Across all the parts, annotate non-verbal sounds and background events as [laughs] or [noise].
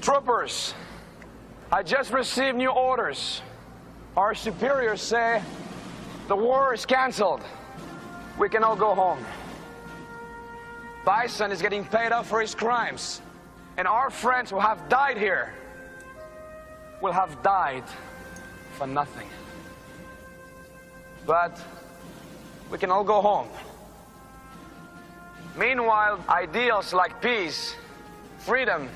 Troopers, I just received new orders. Our superiors say the war is canceled. We can all go home. Bison is getting paid off for his crimes. And our friends who have died here will have died for nothing. But we can all go home. Meanwhile, ideals like peace, freedom,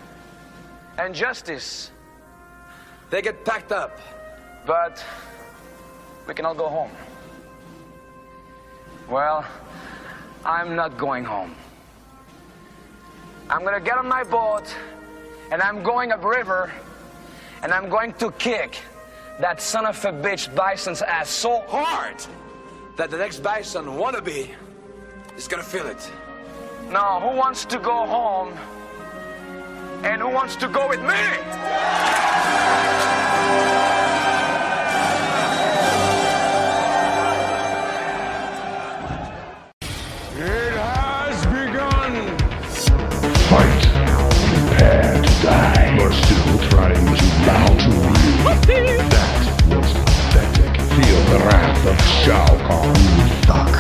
and justice, they get packed up. But we can all go home. Well, I'm not going home. I'm gonna get on my boat and I'm going upriver and I'm going to kick that son of a bitch Bison's ass so hard that the next Bison wannabe is gonna feel it. Now, who wants to go home and who wants to go with me? It has begun! Fight. Prepare to die. You're still trying to bow to me. That was pathetic. Feel the wrath of Shao Kahn. Fuck.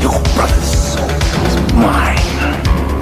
Your brother's soul is mine.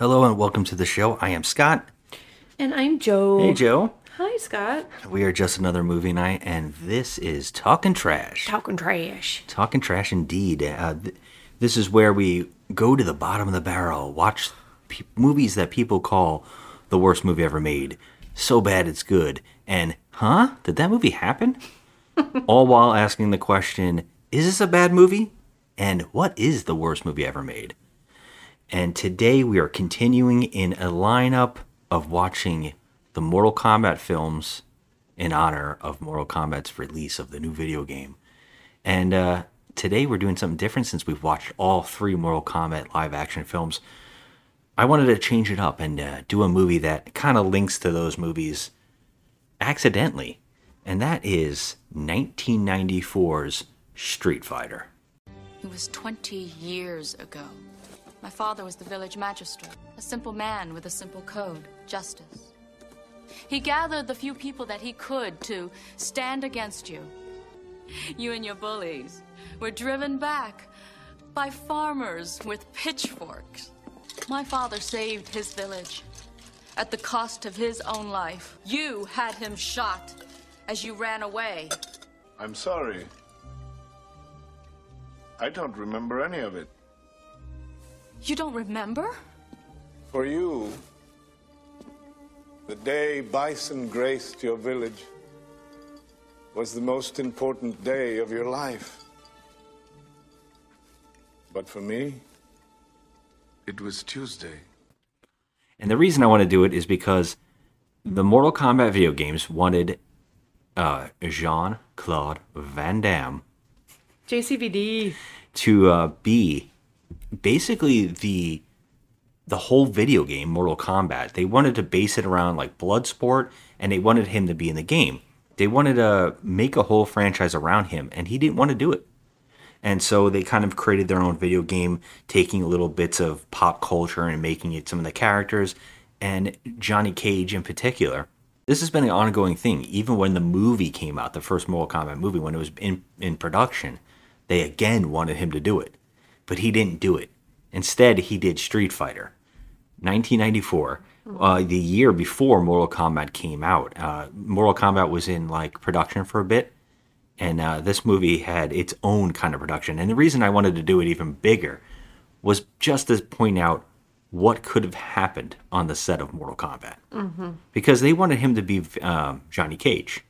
Hello and welcome to the show. I am Scott. And I'm Joe. Hey, Joe. Hi, Scott. We are just another movie night, and this is Talking Trash. Talking trash. Talking Trash indeed. Uh, th- this is where we go to the bottom of the barrel, watch pe- movies that people call the worst movie ever made. So bad it's good. And, huh? Did that movie happen? [laughs] All while asking the question is this a bad movie? And what is the worst movie ever made? And today we are continuing in a lineup of watching the Mortal Kombat films in honor of Mortal Kombat's release of the new video game. And uh, today we're doing something different since we've watched all three Mortal Kombat live action films. I wanted to change it up and uh, do a movie that kind of links to those movies accidentally. And that is 1994's Street Fighter. It was 20 years ago. My father was the village magistrate, a simple man with a simple code justice. He gathered the few people that he could to stand against you. You and your bullies were driven back by farmers with pitchforks. My father saved his village at the cost of his own life. You had him shot as you ran away. I'm sorry. I don't remember any of it. You don't remember? For you, the day Bison graced your village was the most important day of your life. But for me, it was Tuesday. And the reason I want to do it is because the Mortal Kombat video games wanted uh, Jean Claude Van Damme JCVD. to uh, be basically the the whole video game Mortal Kombat. They wanted to base it around like Bloodsport, and they wanted him to be in the game. They wanted to make a whole franchise around him, and he didn't want to do it. And so they kind of created their own video game, taking little bits of pop culture and making it some of the characters, and Johnny Cage in particular. This has been an ongoing thing. Even when the movie came out, the first Mortal Kombat movie, when it was in, in production, they again wanted him to do it. But he didn't do it. Instead, he did Street Fighter. 1994, uh, the year before Mortal Kombat came out. Uh, Mortal Kombat was in like production for a bit, and uh, this movie had its own kind of production. And the reason I wanted to do it even bigger was just to point out what could have happened on the set of Mortal Kombat, because they wanted him to be um, Johnny Cage.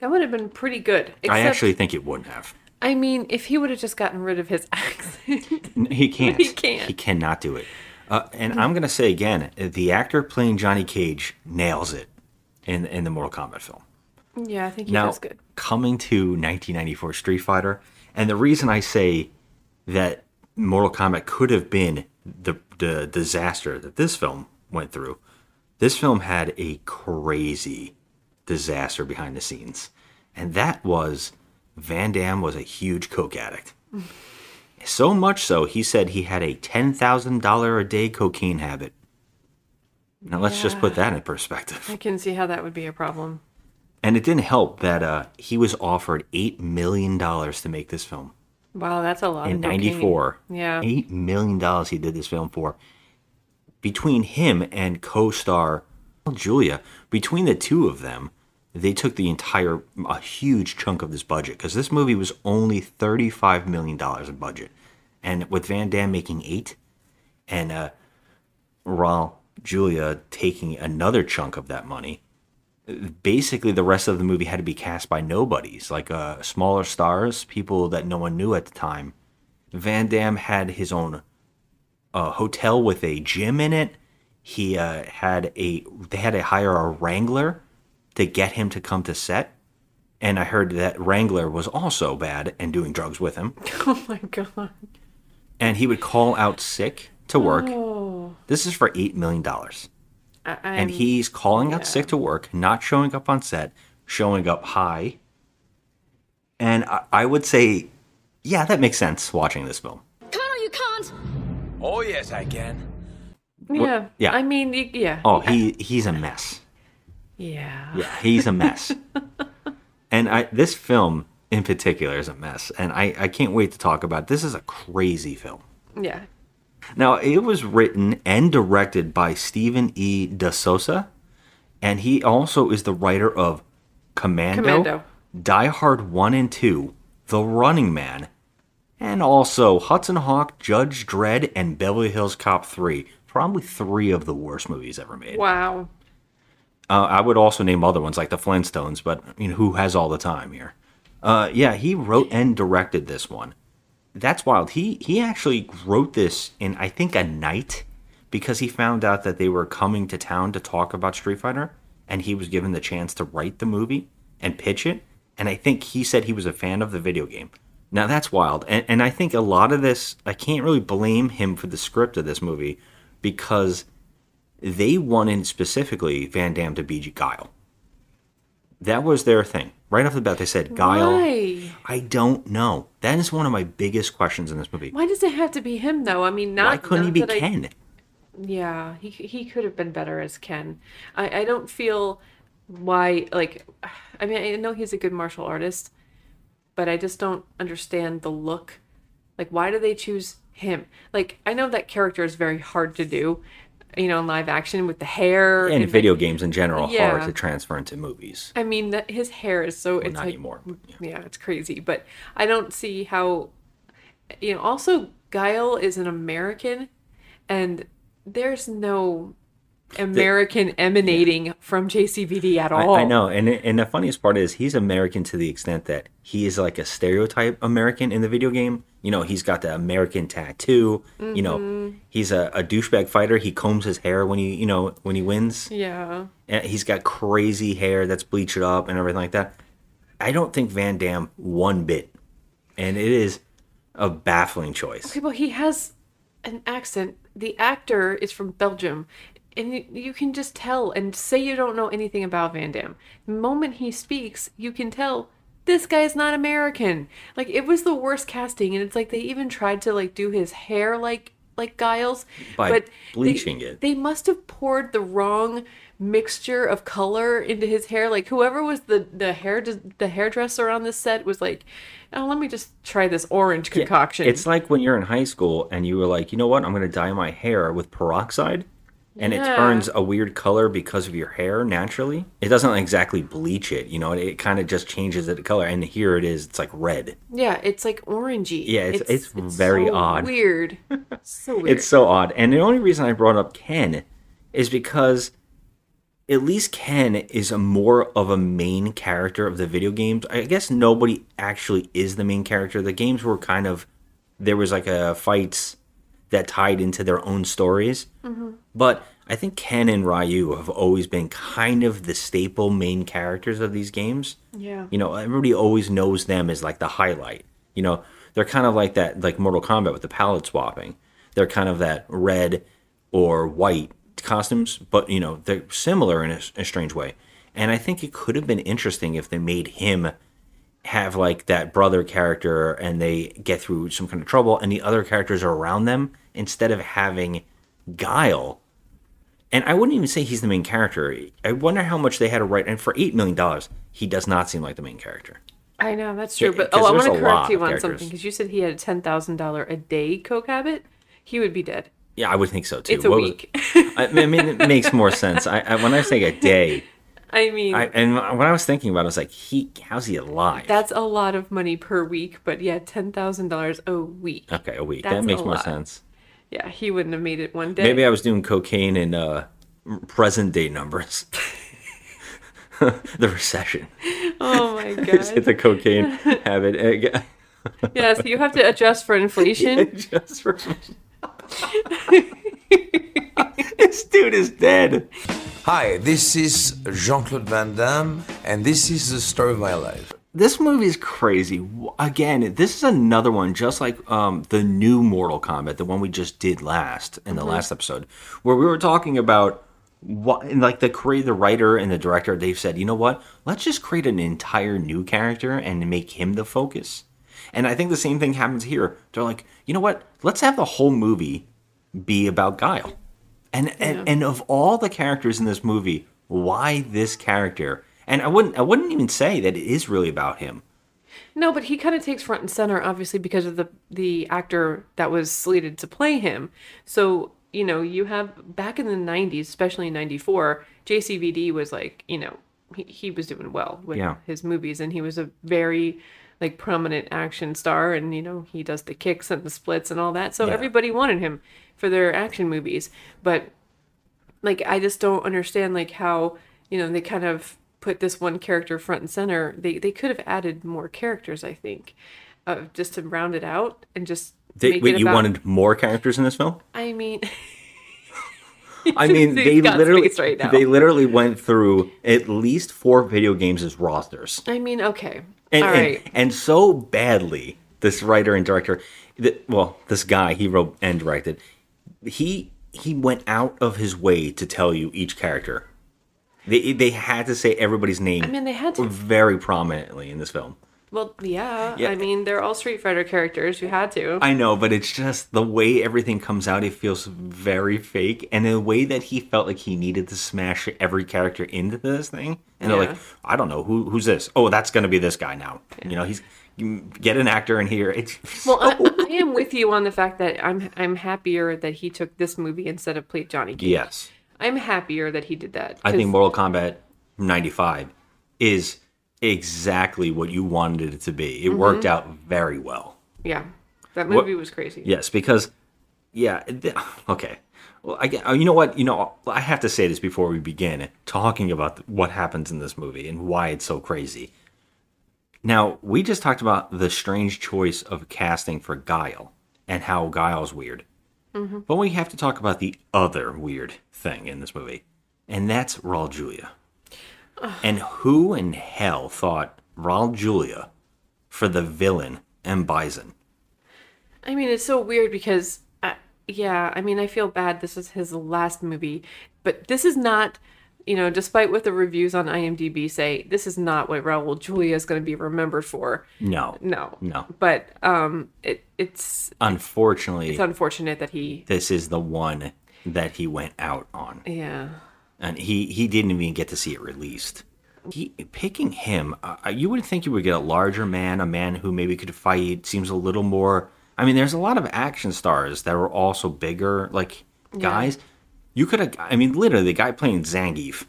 That would have been pretty good. I actually think it wouldn't have. I mean, if he would have just gotten rid of his [laughs] accent. He can't. He can't. He cannot do it. Uh, and I'm gonna say again, the actor playing Johnny Cage nails it in in the Mortal Kombat film. yeah, I think he now, does good. coming to 1994 Street Fighter, and the reason I say that Mortal Kombat could have been the the disaster that this film went through, this film had a crazy disaster behind the scenes, and that was Van Damme was a huge coke addict. So much so, he said he had a ten thousand dollar a day cocaine habit. Now let's just put that in perspective. I can see how that would be a problem. And it didn't help that uh, he was offered eight million dollars to make this film Wow, that's a lot in '94. Yeah. eight million dollars he did this film for. Between him and co-star Julia, between the two of them, they took the entire a huge chunk of this budget because this movie was only thirty-five million dollars in budget, and with Van Damme making eight, and uh, Julia taking another chunk of that money, basically the rest of the movie had to be cast by nobodies, like uh, smaller stars, people that no one knew at the time. Van Damme had his own uh, hotel with a gym in it. He uh, had a they had to hire a wrangler to get him to come to set. And I heard that Wrangler was also bad and doing drugs with him. [laughs] Oh my god. And he would call out sick to work. Oh. This is for $8 million. I, and he's calling out yeah. sick to work, not showing up on set, showing up high. And I, I would say, yeah, that makes sense watching this film. Colonel, you can't! Oh, yes, I can. Yeah. yeah. I mean, yeah. Oh, he he's a mess. Yeah. Yeah, he's a mess. [laughs] and I this film in particular is a mess, and I I can't wait to talk about. It. This is a crazy film. Yeah. Now, it was written and directed by Stephen E. DeSosa, and he also is the writer of Commando, Commando. Die Hard 1 and 2, The Running Man, and also Hudson Hawk, Judge Dredd, and Beverly Hills Cop 3. Probably three of the worst movies ever made. Wow. Uh, I would also name other ones like the Flintstones, but you know who has all the time here? Uh, yeah, he wrote and directed this one. That's wild. He he actually wrote this in I think a night because he found out that they were coming to town to talk about Street Fighter, and he was given the chance to write the movie and pitch it. And I think he said he was a fan of the video game. Now that's wild, and and I think a lot of this I can't really blame him for the script of this movie because they wanted specifically Van Damme to be Guile. That was their thing. Right off the bat, they said Guile. Why? I don't know. That is one of my biggest questions in this movie. Why does it have to be him though? I mean, not. Why couldn't he be that I- Ken? Yeah, he he could have been better as Ken. I I don't feel why like I mean I know he's a good martial artist, but I just don't understand the look. Like why do they choose him? Like I know that character is very hard to do, you know, in live action with the hair And the- video games in general hard to transfer into movies. I mean, that his hair is so it's not like, anymore, but Yeah. it's crazy. But I don't see how. You know, also Guile is an American, and there's no American emanating from JCVD at all. I know, and and the funniest part is he's American to the extent that he is like a stereotype American in the video game. You know, he's got the American tattoo. You know, Mm-hmm. he's a, a douchebag fighter. He combs his hair when he you know when he wins. Yeah. And he's got crazy hair that's bleached up and everything like that. I don't think Van Damme one bit, and it is a baffling choice. Okay, but he has an accent. The actor is from Belgium. And you, can just tell and say you don't know anything about Van Damme. The moment he speaks, you can tell this guy's not American. Like it was the worst casting, and it's like they even tried to like do his hair like like Guile's, By but they- bleaching it. They must have poured the wrong mixture of color into his hair. Like whoever was the the hair the hairdresser on this set was like, oh, let me just try this orange concoction. It's like when you're in high school and you were like, you know what, I'm going to dye my hair with peroxide. And it turns a weird color because of your hair naturally. It doesn't exactly bleach it, you know, it, it kind of just changes the color. And here it is, it's like red. Yeah, it's like orangey. Yeah, it's- it's very so odd. Weird. [laughs] So weird. It's so odd. And the only reason I brought up Ken is because at least Ken is a more of a main character of the video games. I guess nobody actually is the main character. The games were kind of there was like a fights that tied into their own stories. Mm-hmm. But I think Ken and Ryu have always been kind of the staple main characters of these games. Yeah. You know, everybody always knows them as like the highlight. You know, they're kind of like that, like Mortal Kombat with the palette swapping. They're kind of that red or white costumes, but you know, they're similar in a, a strange way. And I think it could have been interesting if they made him have like that brother character and they get through some kind of trouble and the other characters are around them instead of having Guile. And I wouldn't even say he's the main character. I wonder how much they had to write. And for $8 million, he does not seem like the main character. I know that's true, But oh, I want to correct you on characters. something because you said he had a ten thousand dollar a day coke habit. He would be dead. Yeah, I would think so too. It's a What was- week. I, I mean, it makes more sense. I, I when I say a day, [laughs] I mean, I, and when I was thinking about it, I was like, he, how's he alive? that's a lot of money per week. But yeah, ten thousand dollars a week. okay, a week. That's that makes more lot. sense. Yeah, he wouldn't have made it one day. Maybe I was doing cocaine in uh, present day numbers. [laughs] the recession. Oh my [laughs] Just hit the cocaine habit. [laughs] Uh, yes, you have to adjust for inflation. Just for... this dude is dead. Hi, this is Jean Claude Van Damme, and this is the story of my life. This movie is crazy. Again, this is another one, just like um, the new Mortal Kombat, the one we just did last in the last episode, where we were talking about what, and like the creator, the writer, and the director. They've said, you know what? Let's just create an entire new character and make him the focus. And I think the same thing happens here. They're like, you know what? Let's have the whole movie be about Guile. And and, and of all the characters in this movie, why this character? And I wouldn't I wouldn't even say that it is really about him. No, but he kind of takes front and center, obviously, because of the the actor that was slated to play him. So you know, you have back in the '90s, especially in '94, JCVD was like, you know, he, he was doing well with Yeah. his movies, and he was a very like prominent action star, and you know, he does the kicks and the splits and all that. So Yeah. everybody wanted him for their action movies, but like I just don't understand like how you know they kind of put this one character front and center. They they could have added more characters, I think, uh, just to round it out and just They, wait, it you wanted more characters in this film? I mean, [laughs] I mean, [laughs] they literally right they literally went through at least four video games as rosters, I mean, okay, and all and, right. and so badly. This writer and director, well, this guy he wrote and directed, he he went out of his way to tell you each character. They they had to say everybody's name. I mean, they had to. very prominently in this film. Well, yeah, Yeah. I mean, they're all Street Fighter characters. You had to. I know, but it's just the way everything comes out. It feels very fake, and the way that he felt like he needed to smash every character into this thing. And they're like, I don't know who who's this. Oh, that's gonna be this guy now. You know, he's get an actor in here. It's [laughs] well, I, I am with you on the fact that I'm I'm happier that he took this movie instead of played Johnny Cage. yes. I'm happier that he did that. I think Mortal Kombat '95 is exactly what you wanted it to be. It worked Mm-hmm. out very well. Yeah, that What- movie was crazy. Yes, because yeah, th- [sighs] okay. Well, I get, uh, you know what, you know, I have to say this before we begin talking about what happens in this movie and why it's so crazy. Now, we just talked about the strange choice of casting for Guile and how Guile's weird. But we have to talk about the other weird thing in this movie, and that's Raul Julia. and who in hell thought Raul Julia for the villain M. Bison? I mean, it's so weird because, uh, yeah, I mean, I feel bad. This is his last movie, but this is not, you know, despite what the reviews on IMDb say, this is not what Raul Julia is going to be remembered for. No. No, No. But um, it it's Unfortunately, it's unfortunate that he, this is the one that he went out on, yeah, and he he didn't even get to see it released. He picking him, uh, you would think you would get a larger man, a man who maybe could fight. Seems a little more. I mean, there's a lot of action stars that were also bigger, like guys. You could have. I mean, literally, the guy playing Zangief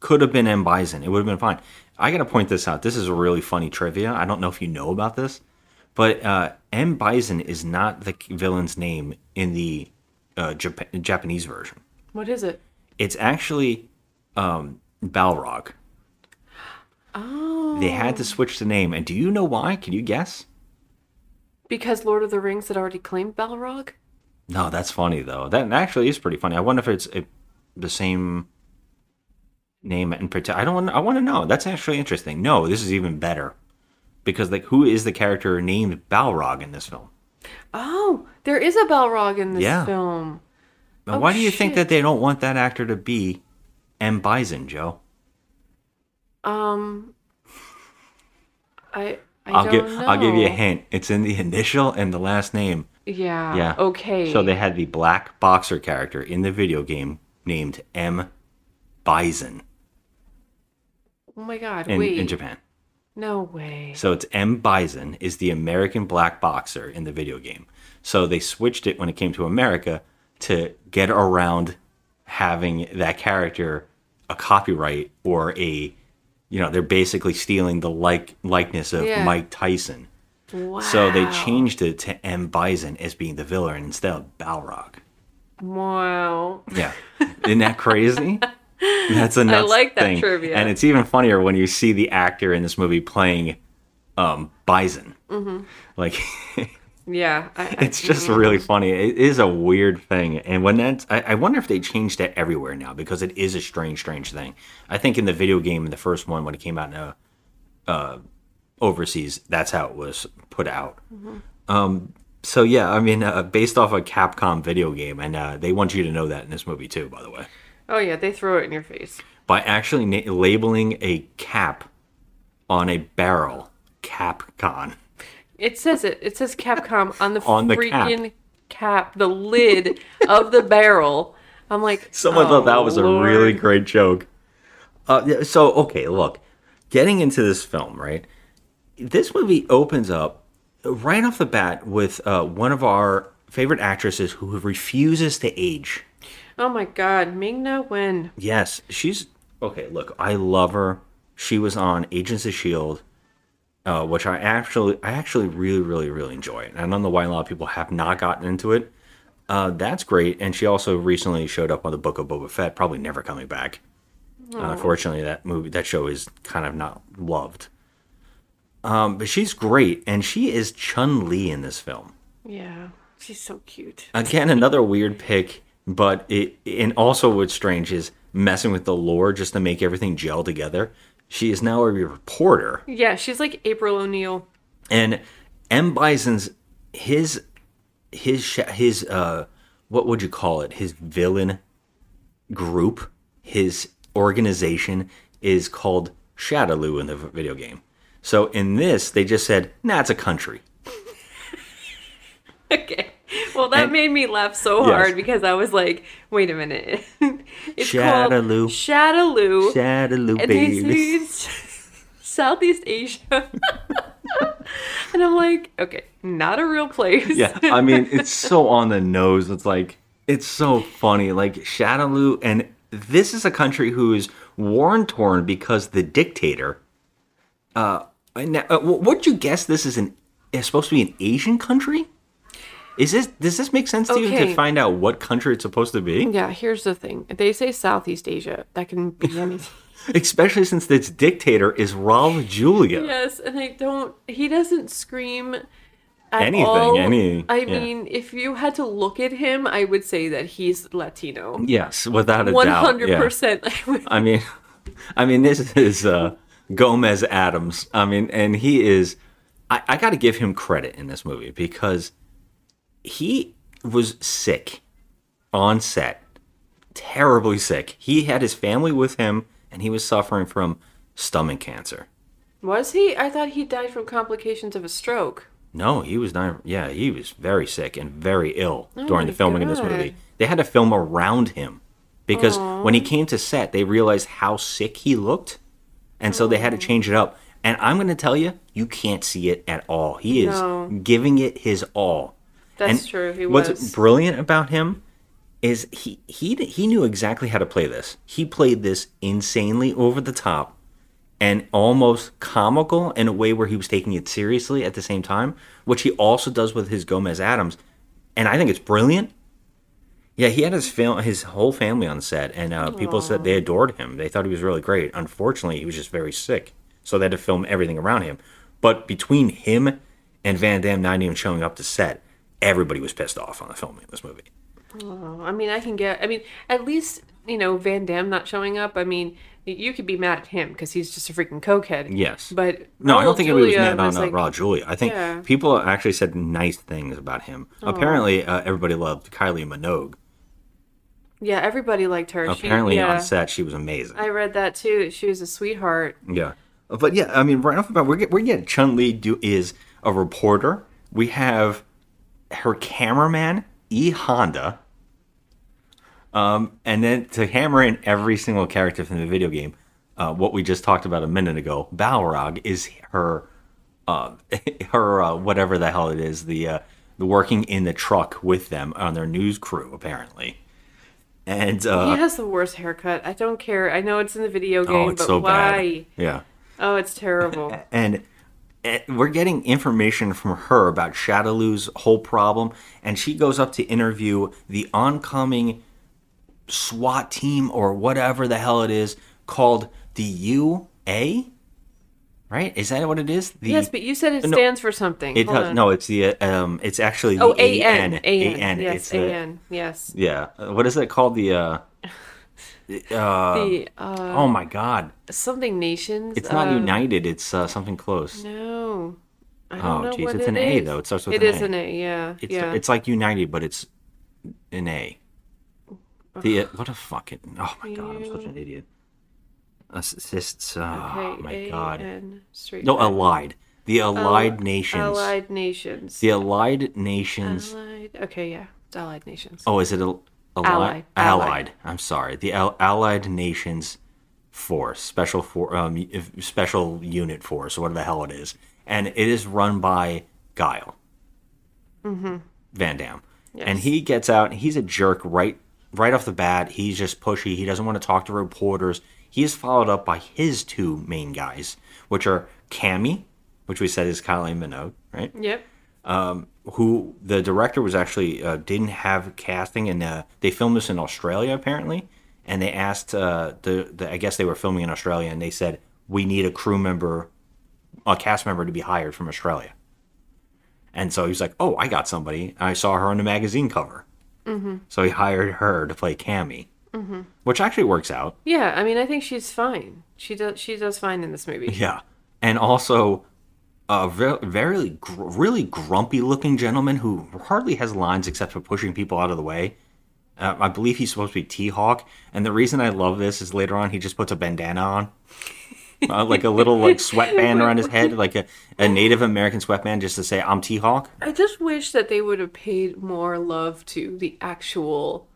could have been M Bison. It would have been fine. I got to point this out. This is a really funny trivia. I don't know if you know about this, but uh, M Bison is not the villain's name in the uh, Jap- Japanese version. what is it? It's actually um, Balrog. Oh. They had to switch the name, and do you know why? Can you guess? Because Lord of the Rings had already claimed Balrog? No, that's funny though. That actually is pretty funny. I wonder if it's uh the same name in particular. I don't. Want, I want to know. That's actually interesting. No, this is even better because like, who is the character named Balrog in this film? Oh, there is a Balrog in this Yeah. film. Oh, why do you think that they don't want that actor to be M Bison, Joe? Um, I I I'll don't give. know. I'll give you a hint. It's in the initial and the last name. Yeah. Yeah. Okay. So they had the black boxer character in the video game named M Bison Oh my God! in, wait. in Japan. No way. So it's M. Bison is the American black boxer in the video game. So they switched it when it came to America to get around having that character a copyright or a, you know, they're basically stealing the like likeness of Yeah. Mike Tyson. Wow. So they changed it to M. Bison as being the villain instead of Balrog. Wow. Yeah, isn't that crazy? [laughs] That's a nuts like that thing. trivia. and it's even funnier when you see the actor in this movie playing um, Bison. Mm-hmm. Like, Yeah. I, I- [laughs] it's just really funny. It is a weird thing, and when that's, I, I wonder if they changed that everywhere now because it is a strange, strange thing. I think in the video game, in the first one when it came out in uh, uh, overseas, that's how it was put out. Mm-hmm. Um, so yeah, I mean, uh, based off a Capcom video game, and uh, they want you to know that in this movie too, by the way. Oh yeah, they throw it in your face. by actually na- labeling a cap on a barrel Capcom. It says it. It says Capcom on the [laughs] On the cap. freaking cap. the lid of the barrel. I'm like, Someone oh, thought that was a really great joke. Uh, yeah, so okay, look, getting into this film, right? This movie opens up right off the bat with uh, one of our favorite actresses who refuses to age. Oh my God, Ming Na Wen. Yes, she's okay. Look, I love her. She was on Agents of Shield, uh, which I actually, I actually really, really, really enjoy. And I don't know why a lot of people have not gotten into it. Uh, that's great. And she also recently showed up on the Book of Boba Fett, probably never coming back. Uh, unfortunately, that movie, that show is kind of not loved. Um, but she's great, and she is Chun Li in this film. Yeah, she's so cute. Again, another weird pick, but it and also what's strange is messing with the lore just to make everything gel together. She is now a reporter, Yeah, she's like April O'Neil. and M Bison's his his his uh what would you call it? His villain group, his organization is called Shadaloo in the video game. So in this, they just said, "Nah, it's a country." [laughs] Okay. Well, that And- made me laugh so Yes. hard because I was like, wait a minute. [laughs] it's Shadaloo. called Shadaloo. Shadaloo, and baby. [laughs] Southeast Asia. and I'm like, okay, not a real place. yeah, I mean, it's so on the nose. It's like it's so funny. Like Shadaloo, and this is a country who is war torn because the dictator. Uh, now, uh, what'd you guess? This is an is supposed to be an Asian country. Is this does this make sense to you to find out what country it's supposed to be? Yeah, here's the thing. They say Southeast Asia. That can be [laughs] anything. Especially since this dictator is Raul Julia. yes, and I don't. He doesn't scream. At Anything, all. any- I yeah. mean, if you had to look at him, I would say that he's Latino. Yes, without a One doubt. One hundred percent I mean, I mean, this is uh, Gomez Addams. I mean, and he is. I, I got to give him credit in this movie because he was sick on set, terribly sick. He had his family with him, and he was suffering from stomach cancer. Was he? I thought he died from complications of a stroke. No, he was not. Yeah, he was very sick and very ill oh during the Oh filming of this movie. They had to film around him because when he came to set, they realized how sick he looked, and so they had to change it up. And I'm going to tell you, you can't see it at all. He is No. giving it his all. That's And true. He what's was. brilliant about him is he he he knew exactly how to play this. He played this insanely over the top and almost comical in a way where he was taking it seriously at the same time, which he also does with his Gomez Addams. And I think it's brilliant. Yeah, he had his film, his whole family on set, and uh, people said they adored him. They thought he was really great. Unfortunately, he was just very sick, so they had to film everything around him. But between him and Van Damme not even showing up to set, everybody was pissed off on the filming of this movie. Oh, I mean, I can get. I mean, at least you know Van Damme not showing up. I mean, you could be mad at him because he's just a freaking cokehead. Yes. But No, I don't think anybody was Julia mad on was uh, like- Raul Julia. I think Yeah. people actually said nice things about him. Apparently, uh, everybody loved Kylie Minogue. Yeah, everybody liked her. She- Apparently, yeah, on set, she was amazing. I read that too. She was a sweetheart. Yeah, but yeah, I mean, right off the bat, we're get, we're getting Chun Li do is a reporter. We have her cameraman E Honda, um, and then to hammer in every single character from the video game, uh, what we just talked about a minute ago, Balrog is her, uh, [laughs] her uh, whatever the hell it is, the uh, the working in the truck with them on their news crew apparently, and uh, he has the worst haircut. I don't care. I know it's in the video game, oh, it's but so why? bad. Yeah. Oh, it's terrible. [laughs] and uh, we're getting information from her about Shadaloo's whole problem, and she goes up to interview the oncoming SWAT team or whatever the hell it is called the UA. Right? Is that what it is? The, yes, but you said it No, stands for something. it Hold does, on. no, it's the um, it's actually the Oh, A N. AN. A N. AN. Yes, It's A N. Yes. Yeah. Uh, What is it called? The uh, uh The uh, oh my god, something nations. it's not um, United. It's uh, something close. No. I don't Oh, what it's it an A, though. It starts with It an is A. an A. Yeah. It's yeah. it's like United, but it's an A. The uh, what a fucking oh my god, I'm such an idiot. Assists. Oh my god. No. Allied. The Allied Al- Nations. Allied nations. The Allied Nations. Allied. Okay, yeah. It's Allied nations. Oh, is it a, Allied? Allied. Allied. Allied. I'm sorry. The Al- Allied Nations Force, special for um, special unit force, or whatever the hell it is, and it is run by Guile Hmm. Van Damme, and he gets out. And He's a jerk right right off the bat. He's just pushy. He doesn't want to talk to reporters. He is followed up by his two main guys, which are Cammy, which we said is Kylie Minogue, right? Yep. who the director was actually uh, didn't have casting and uh, they filmed this in Australia apparently and they asked uh, the, the I guess they were filming in Australia and they said we need a crew member a cast member to be hired from Australia and so he's like oh I got somebody I saw her on the magazine cover mm-hmm. so he hired her to play Cammy mm-hmm. which actually works out Yeah. I mean, I think she's fine. She does. She does fine in this movie. Yeah, and also a very, very gr- really grumpy looking gentleman who hardly has lines except for pushing people out of the way. Uh, I believe he's supposed to be T Hawk, and the reason I love this is later on he just puts a bandana on, [laughs] uh, like a little like sweatband around his head, [laughs] like a, a Native American sweatband, just to say I'm T Hawk. I just wish that they would have paid more love to the actual,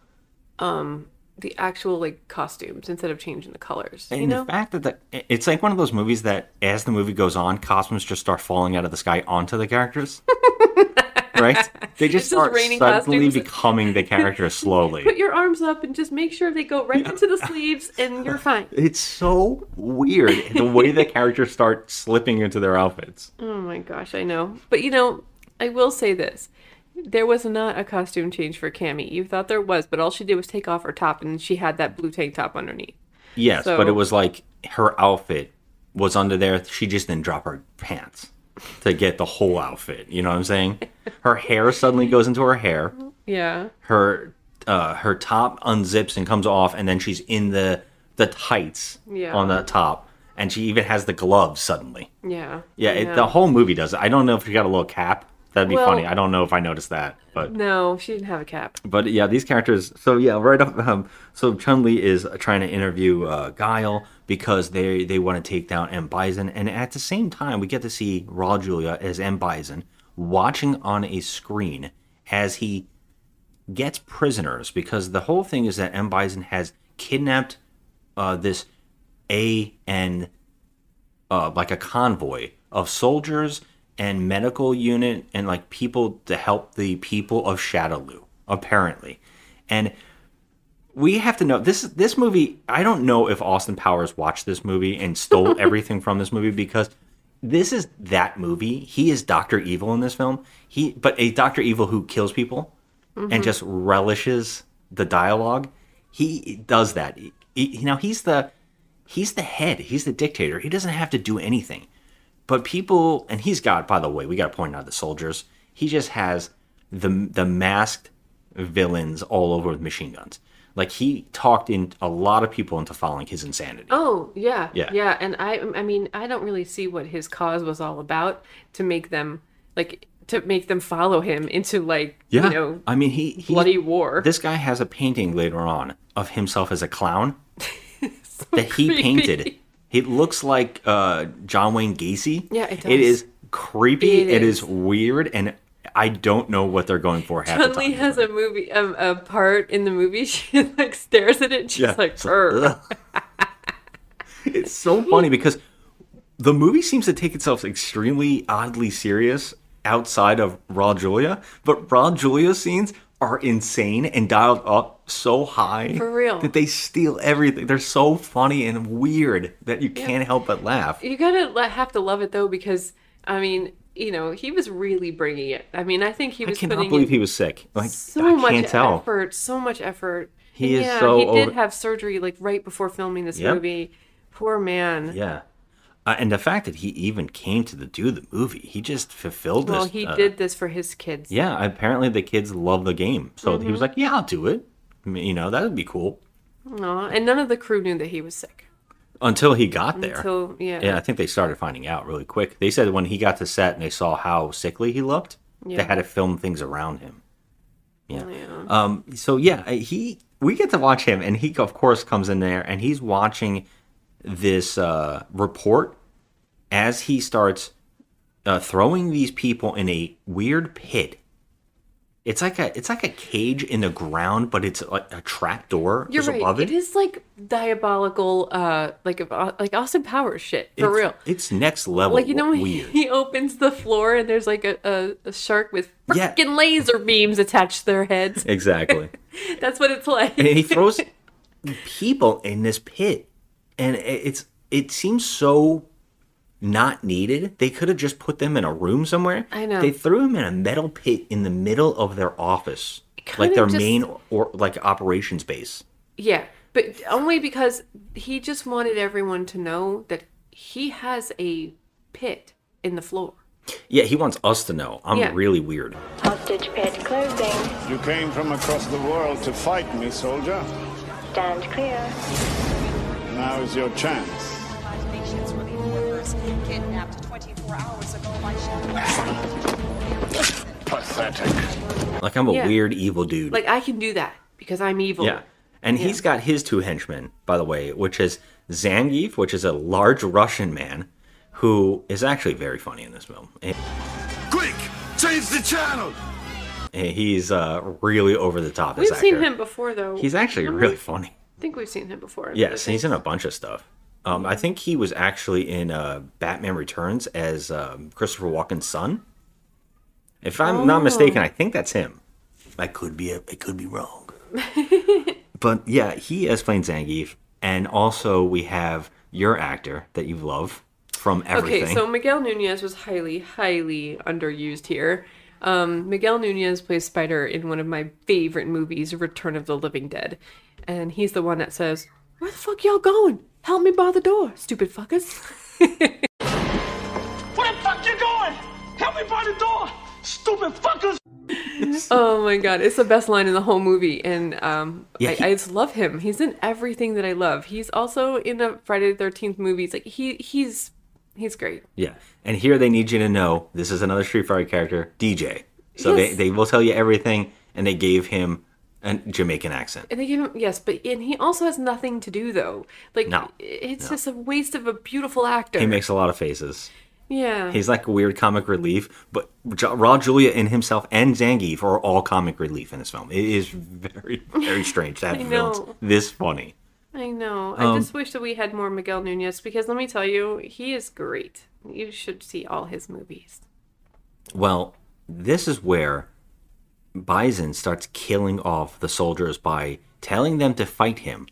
um, the actual like costumes instead of changing the colors. And you know. the fact that the, it's like one of those movies that as the movie goes on, costumes just start falling out of the sky onto the characters. [laughs] right? They just It's start raining suddenly costumes. becoming the characters [laughs] slowly. Put your arms up and just make sure they go right into the sleeves, and you're [laughs] fine. It's so weird the way the characters start slipping into their outfits. Oh my gosh, I know. But you know, I will say this. There was not a costume change for Cammy. You thought there was, but all she did was take off her top and she had that blue tank top underneath. Yes, So- but it was like her outfit was under there. She just didn't drop her pants to get the whole outfit. You know what I'm saying? [laughs] Her hair suddenly goes into her hair. Yeah. Her uh, her top unzips and comes off, and then she's in the the tights Yeah. on the top, and she even has the gloves suddenly. Yeah. Yeah, it, the whole movie does it. I don't know if she got a little cap. That'd be Well- funny. I don't know if I noticed that, but No, she didn't have a cap. but yeah, these characters. So yeah, right up. Um, so Chun Li is trying to interview uh, Guile because they they want to take down M Bison, and at the same time, we get to see Raul Julia as M Bison watching on a screen as he gets prisoners because the whole thing is that M Bison has kidnapped uh, this A and uh, like a convoy of soldiers and medical unit and like people to help the people of Shadaloo, apparently. And we have to know this this movie. I don't know if Austin Powers watched this movie and stole [laughs] everything from this movie because this is that movie. He is Doctor Evil in this film. He, but a Doctor Evil who kills people and mm-hmm. just relishes the dialogue, he does that. He, he- know, he's the he's the head. He's the dictator. He doesn't have to do anything. But people, and he's got. By the way, we got to point out the soldiers. He just has the the masked villains all over with machine guns. Like he talked in a lot of people into following his insanity. Oh yeah, Yeah. yeah. And I, I mean, I don't really see what his cause was all about to make them like to make them follow him into like Yeah, you know I mean he, he bloody war. This guy has a painting later on of himself as a clown So [laughs] that he creepy. painted. It looks like uh, John Wayne Gacy. Yeah, it It does. is creepy. It it is. is. weird, and I don't know what they're going for half the Chun Li has a movie, um, a part in the movie. [laughs] She like stares at it. And she's Yeah, like. [laughs] It's so funny because the movie seems to take itself extremely oddly serious outside of Raul Julia, but Raul Julia scenes are insane and dialed up so high For real. that they steal everything. They're so funny and weird that you can't help but laugh. You gotta have to love it though, because I mean, you know, he was really bringing it. I mean, I think he was. I cannot believe he was sick. Like so I much tell. effort, so much effort. He And is yeah, so he did have surgery like right before filming this Yep. movie. Poor man. Yeah. Uh, and the fact that he even came to the, do the movie, he just fulfilled Well, this. Well, he uh, did this for his kids. Yeah, apparently the kids love the game. So he Mm-hmm. was like, yeah, I'll do it. I mean, you know, that would be cool. Aw, and none of the crew knew that he was sick. Until he got there. Until yeah. Yeah, I think they started finding out really quick. They said when he got to set and they saw how sickly he looked, they had to film things around him. Yeah. Yeah. Um. So yeah, he we get to watch him, and he of course comes in there, and he's watching this uh, report as he starts uh, throwing these people in a weird pit. It's like a it's like a cage in the ground, but it's like a trap door You're right. above it. It is like diabolical, uh, like a- like Austin Powers shit for it's, real. It's next level. Like you know when weird. [laughs] he opens the floor and there's like a, a, a shark with Yeah. freaking laser beams attached to their heads. Exactly. [laughs] That's what it's like. and he throws [laughs] people in this pit and it- it's it seems so not needed they could have just put them in a room somewhere I know. they threw them in a metal pit in the middle of their office like their just- main or like operations base Yeah, but only because he just wanted everyone to know that he has a pit in the floor. yeah he wants us to know i'm Yeah. really weird Hostage pit closing. You came from across the world to fight me, soldier. Stand clear. Now is your chance. Nations relief workers kidnapped 24 hours ago by ship. Pathetic. like i'm a Yeah. weird evil dude Like I can do that because I'm evil. Yeah. And he's got his two henchmen, by the way, which is Zangief, which is a large Russian man who is actually very funny in this film. And- Quick, change the channel. he's uh, really over the top. We've as seen him before though. He's actually Haven't really funny. I think we've seen him before. Yes, and he's in a bunch of stuff. Um, I think he was actually in uh, Batman Returns as um, Christopher Walken's son. If I'm not mistaken, Oh. I think that's him. I could be. I could be wrong. [laughs] but yeah, he is playing Zangief, and also we have your actor that you love from everything. Okay, so Miguel Nunez was highly, highly underused here. Um, Miguel Nunez plays Spider in one of my favorite movies, Return of the Living Dead. And he's the one that says, Where the fuck y'all going? Help me bar the door, stupid fuckers. [laughs] Where the fuck you going? Help me by the door, stupid fuckers! [laughs] oh my god, it's the best line in the whole movie. And um, Yeah, I, I just love him. He's in everything that I love. He's also in the Friday the 13th movies. Like, he he's he's great. Yeah, and here they need you to know this is another Street Fighter character, Dee Jay. So Yes. they they will tell you everything, and they gave him a Jamaican accent. And they give him yes, but and he also has nothing to do though. Like No, it's just a waste of a beautiful actor. He makes a lot of faces. yeah. He's like a weird comic relief, but Raul Julia and himself and Zangief are all comic relief in this film. It is very, very strange to [laughs] have villains this funny. I know. Um, I just wish that we had more Miguel Nunez because let me tell you, he is great. You should see all his movies. Well, this is where Bison starts killing off the soldiers by telling them to fight him.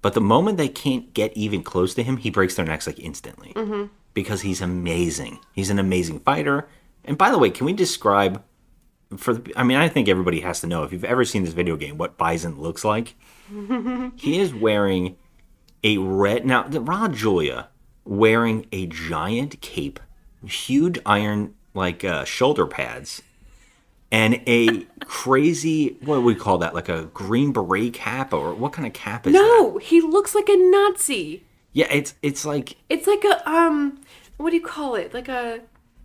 But the moment they can't get even close to him, he breaks their necks like instantly. Because he's amazing. He's an amazing fighter. And by the way, can we describe for the, I mean, I think everybody has to know if you've ever seen this video game what Bison looks like. [laughs] he is wearing a red. Now, the Raul Julia wearing a giant cape, huge iron like uh, shoulder pads, and a crazy what do we call that? Like a green beret cap or what kind of cap is that? No, he looks like a Nazi. Yeah, it's it's like It's like a um, what do you call it? Like a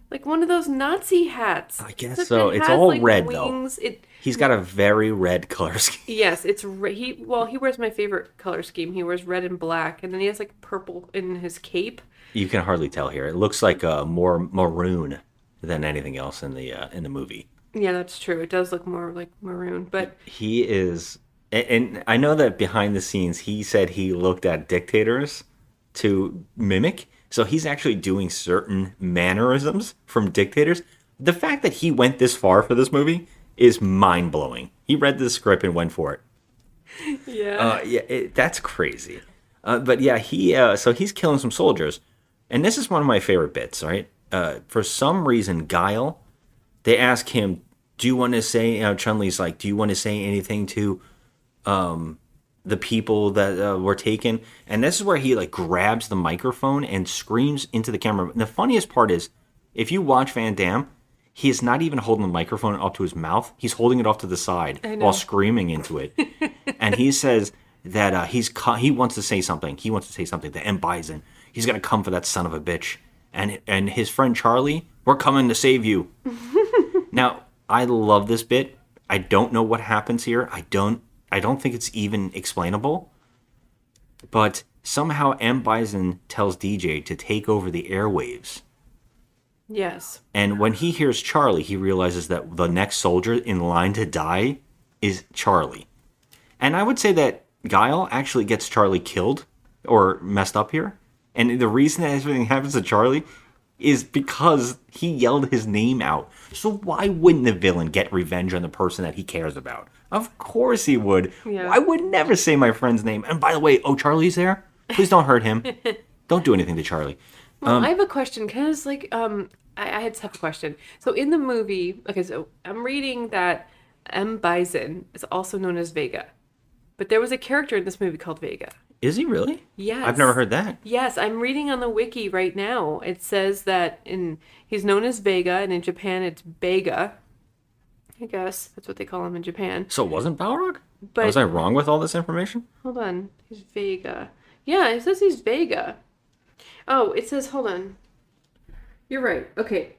like one of those Nazi hats. I guess so. It's all red, though. wings. It he's got a very red color [laughs] scheme. yes, it's re- he. Well, he wears my favorite color scheme. He wears red and black, and then he has like purple in his cape. You can hardly tell here. It looks like uh, more maroon than anything else in the uh, in the movie. Yeah, that's true. It does look more like maroon, but He is, and I know that behind the scenes, he said he looked at dictators to mimic. So he's actually doing certain mannerisms from dictators. The fact that he went this far for this movie is mind blowing. He read the script and went for it. [laughs] yeah. Uh, yeah, it, that's crazy. Uh, but yeah, he uh, so he's killing some soldiers, and this is one of my favorite bits. Right? Uh, for some reason, Guile, they ask him, "Do you want to say?" Uh, Chun Li's like, "Do you want to say anything to, um, the people that uh, were taken?" And this is where he like grabs the microphone and screams into the camera. And the funniest part is, if you watch Van Damme. He is not even holding the microphone up to his mouth. He's holding it off to the side while screaming into it [laughs] and he says that uh, he's co- he wants to say something. He wants to say something to M Bison. He's gonna come for that son of a bitch. And and his friend Charlie, we're coming to save you. [laughs] now I love this bit. I don't know what happens here. I don't. I don't think it's even explainable. But somehow M Bison tells Dee Jay to take over the airwaves. yes. And when he hears Charlie, he realizes that the next soldier in line to die is Charlie. And I would say that Guile actually gets Charlie killed or messed up here. And the reason that everything happens to Charlie is because he yelled his name out. So why wouldn't the villain get revenge on the person that he cares about? Of course he would. Yeah. I would never say my friend's name. And by the way, oh Charlie's there? Please don't hurt him. [laughs] don't do anything to Charlie. Well, Um, I have a question because, like, um, I, I had a question. So in the movie, okay, so I'm reading that M. Bison is also known as Vega, but there was a character in this movie called Vega. Is he really? Yes. I've never heard that. Yes, I'm reading on the wiki right now. It says that in he's known as Vega, and in Japan it's Bega. I guess that's what they call him in Japan. So it wasn't Balrog? But- was I wrong with all this information? Hold on, he's Vega. Yeah, it says he's Vega. Oh, it says hold on. You're right. Okay,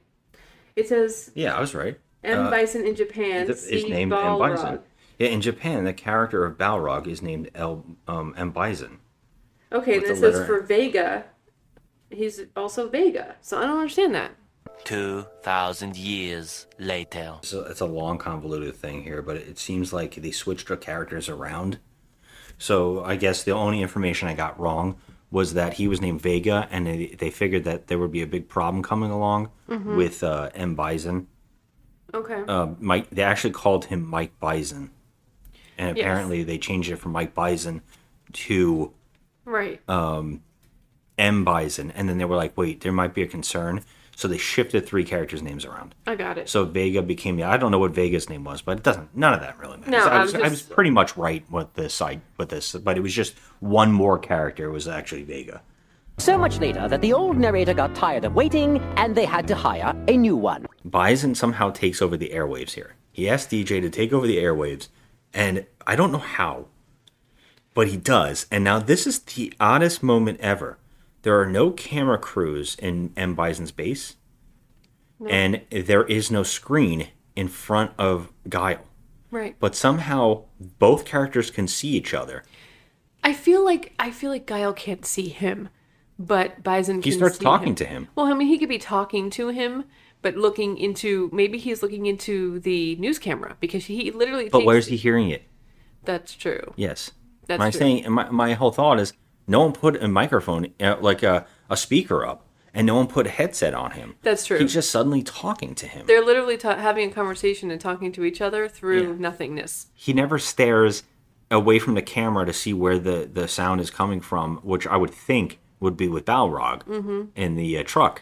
it says Yeah, I was right. M Uh, Bison in Japan. is named M. Balrog. Bison. Yeah, in Japan, the character of Balrog is named El, um, M. Bison. Okay, With and it the says for Vega, he's also Vega. So I don't understand that. 2,000 years later. So it's a long, convoluted thing here, but it seems like they switched the characters around. So I guess the only information I got wrong was that he was named Vega, and they, they figured that there would be a big problem coming along Mhm. with uh, M. Bison. Okay. uh, Mike. They actually called him Mike Bison, and Yes. apparently they changed it from Mike Bison to right. um, M Bison, and then they were like, "Wait, there might be a concern," so they shifted three characters' names around. I got it. So Vega became the. I don't know what Vega's name was, but it doesn't. None of that really matters. No, I, I'm was, I was pretty much right with this side with this, but it was just one more character was actually Vega. So much later that the old narrator got tired of waiting and they had to hire a new one. Bison somehow takes over the airwaves here. He asks Dee Jay to take over the airwaves, and I don't know how, but he does. And now this is the oddest moment ever. There are no camera crews in M. Bison's base, and there is no screen in front of Guile. Right. But somehow both characters can see each other. I feel like I feel like Guile can't see him, but Bison. He starts talking him. to him. Well, I mean, he could be talking to him, but looking into maybe he's looking into the news camera because he literally. But where's he hearing it? That's true. Yes. That's my true. saying my, my whole thought is no one put a microphone uh, like a, a speaker up and no one put a headset on him. That's true. He's just suddenly talking to him. They're literally ta- having a conversation and talking to each other through nothingness. He never stares away from the camera to see where the, the sound is coming from, which I would think would be with Balrog Mhm. in the uh, truck.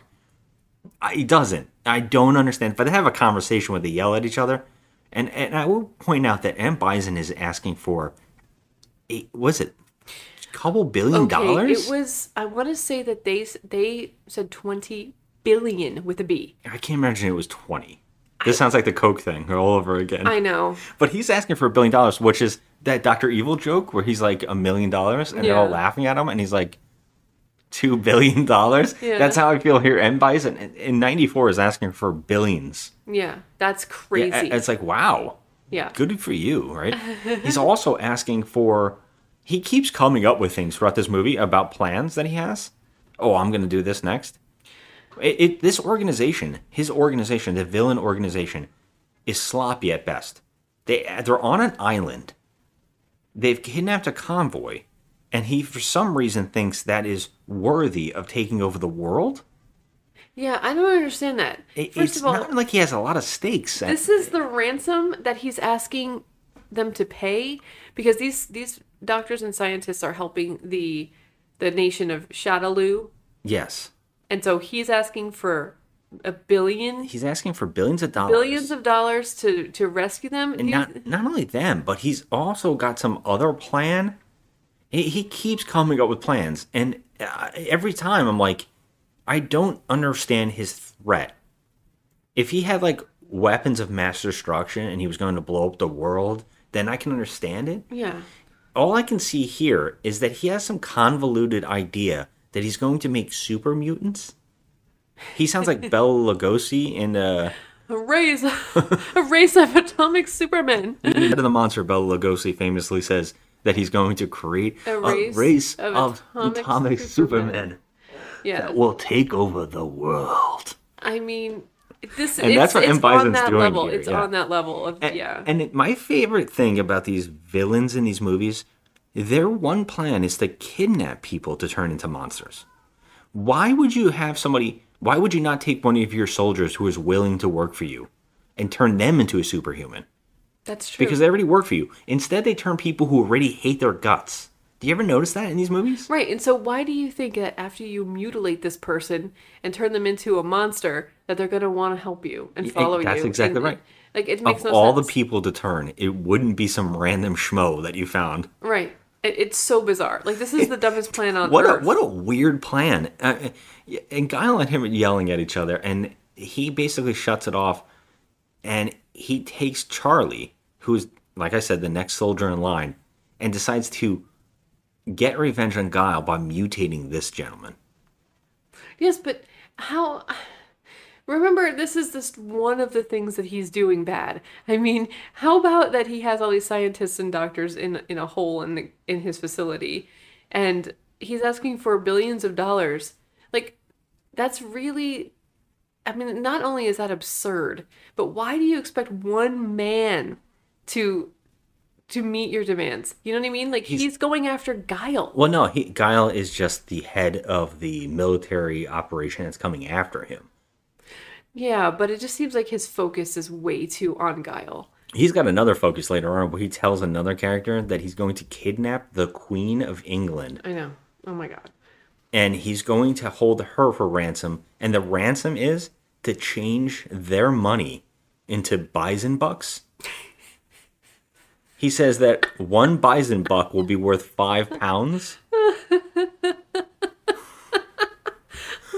I, he doesn't. I don't understand. But they have a conversation where they yell at each other. And and I will point out that M Bison is asking for, a, was it, a couple billion dollars? it was. I want to say that they they said twenty billion with a B. I can't imagine it was twenty. This sounds like the Coke thing all over again. I know. But he's asking for a billion dollars, which is that Doctor Evil joke where he's like a million dollars, and they're all laughing at him, and he's like, two billion dollars. Yeah. That's how I feel here. M Bison in- in '94 is asking for billions. Yeah, that's Yeah, crazy. it's like wow. Yeah. Good for you, right? [laughs] He's also asking for. He keeps coming up with things throughout this movie about plans that he has. Oh, I'm going to do this next. It, it this organization, his organization, the villain organization, is sloppy at best. They they're on an island. They've kidnapped a convoy, and he for some reason thinks that is worthy of taking over the world. yeah, I don't understand that. It- First it's of all, not like he has a lot of stakes. this is the ransom that he's asking them to pay because these these doctors and scientists are helping the the nation of Shadaloo, yes. and so he's asking for a billion He's asking for billions of dollars. billions of dollars to to rescue them. And not not only them, but he's also got some other plan. He, he keeps coming up with plans, and uh, every time I'm like, I don't understand his threat. If he had like weapons of mass destruction and he was going to blow up the world, then I can understand it. yeah. All I can see here is that he has some convoluted idea that he's going to make super mutants. He sounds like [laughs] Bela Lugosi in uh, A race, [laughs] a race of atomic supermen. [laughs] Head of the Monster, Bela Lugosi famously says that he's going to create A a race race, of of, atomic atomic, Yeah, that will take over the world. I mean, this And it's, that's what M. Bison's that doing level. here, it's yeah. on that level of yeah. And it, my favorite thing about these villains in these movies, their one plan is to kidnap people to turn into monsters. Why would you have somebody? Why would you not take one of your soldiers who is willing to work for you and turn them into a superhuman? That's true. Because they already work for you. Instead, they turn people who already hate their guts. Do you ever notice that in these movies? Right, and so why do you think that after you mutilate this person and turn them into a monster, that they're going to want to help you and follow you? that's exactly And- right. Like it makes of no all sense. the people to turn, it wouldn't be some random schmo that you found. right, it, it's so bizarre. Like this is the dumbest plan on What a, earth. what a weird plan. Uh, and Guile and him are yelling at each other, and he basically shuts it off. And he takes Charlie, who's, like I said, the next soldier in line, and decides to get revenge on Guile by mutating this gentleman. Yes, but how? Remember, this is just one of the things that he's doing bad. I mean, how about that he has all these scientists and doctors in in a hole in the in his facility, and he's asking for billions of dollars. Like, that's really. I mean, not only is that absurd, but why do you expect one man to to meet your demands? You know what I mean? Like he's, going after Guile. Well, no, he, Guile is just the head of the military operation that's coming after him. Yeah, but it just seems like his focus is way too on Guile. He's got another focus later on where he tells another character that he's going to kidnap the Queen of England I know. Oh my god. and he's going to hold her for ransom. And the ransom is to change their money into bison bucks. [laughs] He says that one bison buck will be worth five pounds.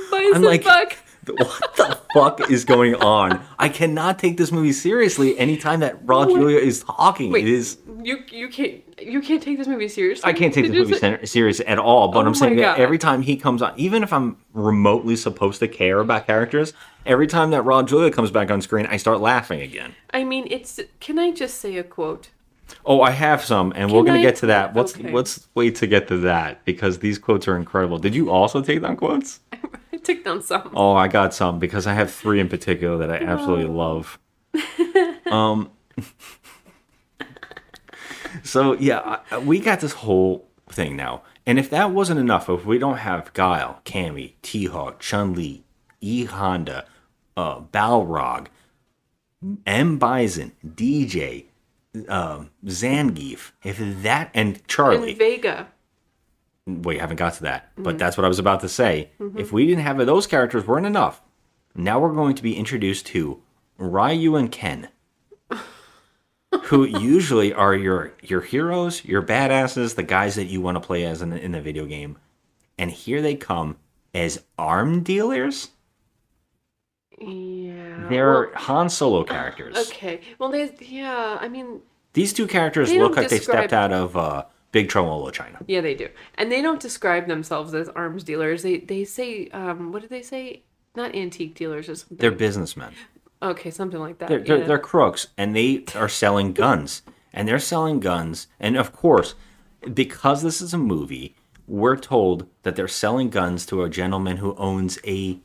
Bison like- buck. [laughs] What the fuck is going on? I cannot take this movie seriously anytime that Raul Julia is talking. Wait, it is. you you can't you can't take this movie seriously. I can't take Did this movie serious at all, but Oh I'm saying that every time he comes on, even if I'm remotely supposed to care about characters, every time that Raul Julia comes back on screen, I start laughing again. I mean, it's. Can I just say a quote? Oh, I have some, and we're gonna I- get to that. Let's okay. let's wait to get to that because these quotes are incredible. Did you also take down quotes? [laughs] I took down some. Oh, I got some because I have three in particular that I absolutely love. [laughs] Um. [laughs] so yeah, we got this whole thing now, and if that wasn't enough, if we don't have Guile, Cammy, T Hawk, Chun Li, E Honda, uh, Balrog, M Bison, Dee Jay, um, Zangief, if that and Charlie, And Vega. well, you haven't got to that, but Mhm. that's what I was about to say. Mhm. If we didn't have those characters, weren't enough. Now we're going to be introduced to Ryu and Ken. [laughs] who usually are your your heroes, your badasses, the guys that you want to play as in, in the video game, and here they come as arm dealers. Yeah. They're Han Solo characters. Okay. Well, they. Yeah. I mean, These two characters look like they stepped out of uh, Big Trouble in China. yeah, they do, and they don't describe themselves as arms dealers. They they say, um, what did they say? Not antique dealers or something. They're businessmen. okay, something like that. They're, they're, yeah. they're crooks, and they are selling guns. And they're selling guns. And of course, because this is a movie, we're told that they're selling guns to a gentleman who owns a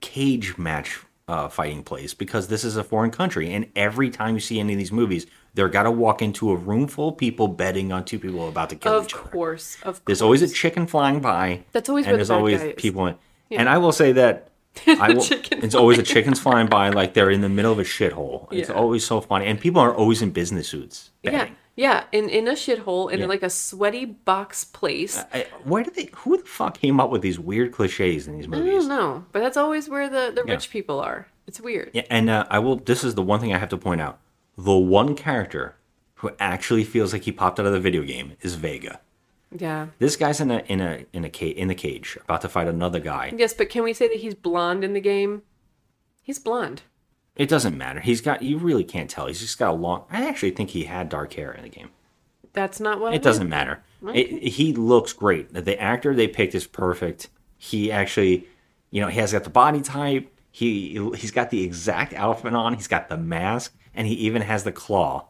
cage match uh, fighting place because this is a foreign country. And every time you see any of these movies, they're got to walk into a room full of people betting on two people about to kill of each other. Of course, of course. There's always a chicken flying by. That's always and where the there's always people. In, Yeah. And I will say that [laughs] I will, it's always a chickens flying by like they're in the middle of a shithole. It's Yeah. always so funny, and people are always in business suits. yeah, yeah, in in a shithole in Yeah. like a sweaty box place. I, where did they? Who the fuck came up with these weird cliches in these movies? I don't know, but that's always where the the Yeah. rich people are. It's weird. Yeah, and uh, I will. This is the one thing I have to point out: the one character who actually feels like he popped out of the video game is Vega. Yeah. This guy's in a in a in a ca- in the cage about to fight another guy. Yes, but can we say that he's blonde in the game? He's blonde. It doesn't matter. He's got. You really can't tell. He's just got a long. I actually think he had dark hair in the game. That's not what I It doesn't meant. matter. Okay. It, he looks great. The actor they picked is perfect. He actually, you know, he has got the body type. He he's got the exact outfit on. He's got the mask, and he even has the claw.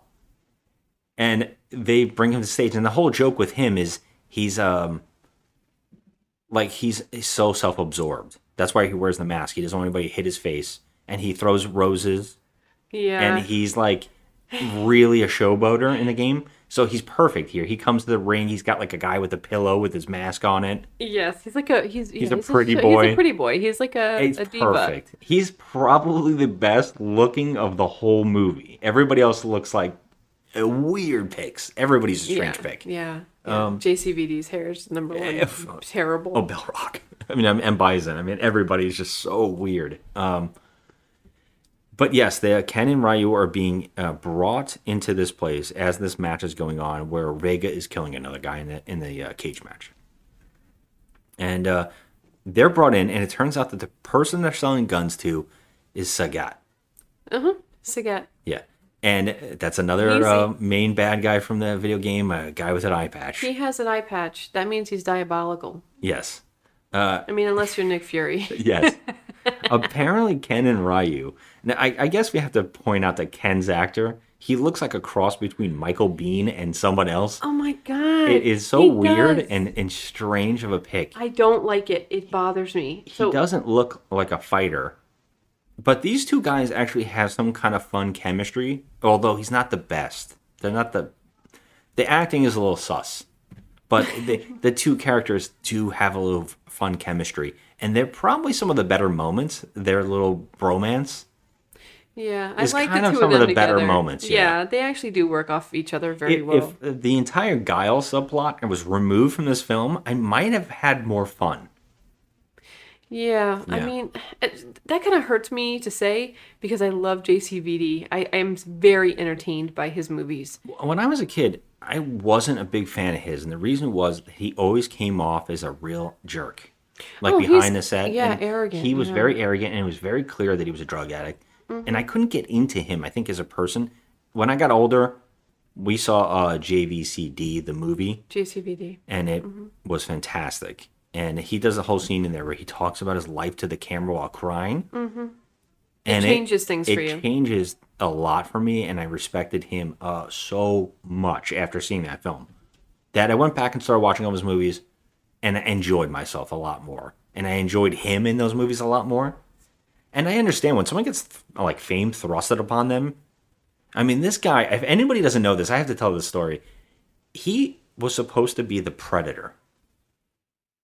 And they bring him to stage, and the whole joke with him is he's um like he's, he's so self-absorbed. That's why he wears the mask. He doesn't want anybody to hit his face, and he throws roses Yeah. and he's like really a showboater in the game. So he's perfect here. He comes to the ring. He's got like a guy with a pillow with his mask on it. yes, he's like a he's He's yeah, a pretty He's boy. He's a pretty boy. He's like a, It's a diva. perfect. He's probably the best looking of the whole movie. Everybody else looks like a weird picks. Everybody's a strange yeah. pick. Yeah. yeah. Um, JCVD's hair is number one. If- Terrible. Oh, Bell Rock. [laughs] I mean, I'm and Bison. I mean, everybody's just so weird. Um, but yes, the Ken and Ryu are being uh, brought into this place as this match is going on, where Vega is killing another guy in the in the uh, cage match, and uh, they're brought in, and it turns out that the person they're selling guns to is Sagat. Uh huh. Sagat. Yeah, and that's another uh, main bad guy from the video game, a guy with an eye patch. He has an eye patch. That means he's diabolical. Yes. Uh, I mean, unless you're Nick Fury. [laughs] yes. Apparently, Ken and Ryu. Now, I, I guess we have to point out that Ken's actor, he looks like a cross between Michael Biehn and someone else. Oh my god. It is so weird does. and, and strange of a pick. I don't like it. It bothers me. He So doesn't look like a fighter. But these two guys actually have some kind of fun chemistry, although he's not the best. They're not the. The acting is a little sus. But [laughs] the, the two characters do have a little fun chemistry. And they're probably some of the better moments. Their little bromance. yeah, I like kind the of two some of of them the better moments, yeah. they actually do work off each other very If, well. if the entire Guile subplot was removed from this film, I might have had more fun. Yeah, I mean, it, that kind of hurts me to say because I love JCVD. I am very entertained by his movies. When I was a kid, I wasn't a big fan of his, and the reason was he always came off as a real jerk, like Oh, behind the set. yeah, and arrogant, He was yeah. very arrogant, and it was very clear that he was a drug addict. And I couldn't get into him. I think as a person, when I got older, we saw uh, JVCD the movie, JCVD. and it Mm-hmm. was fantastic. And he does a whole scene in there where he talks about his life to the camera while crying. Mm-hmm. and changes things it for you. changes a lot for me and i respected him uh, so much after seeing that film that i went back and started watching all his movies and i enjoyed myself a lot more and i enjoyed him in those movies a lot more. And i understand when someone gets th- like fame thrusted upon them. I mean this guy if anybody doesn't know this i have to tell this story. He was supposed to be the predator.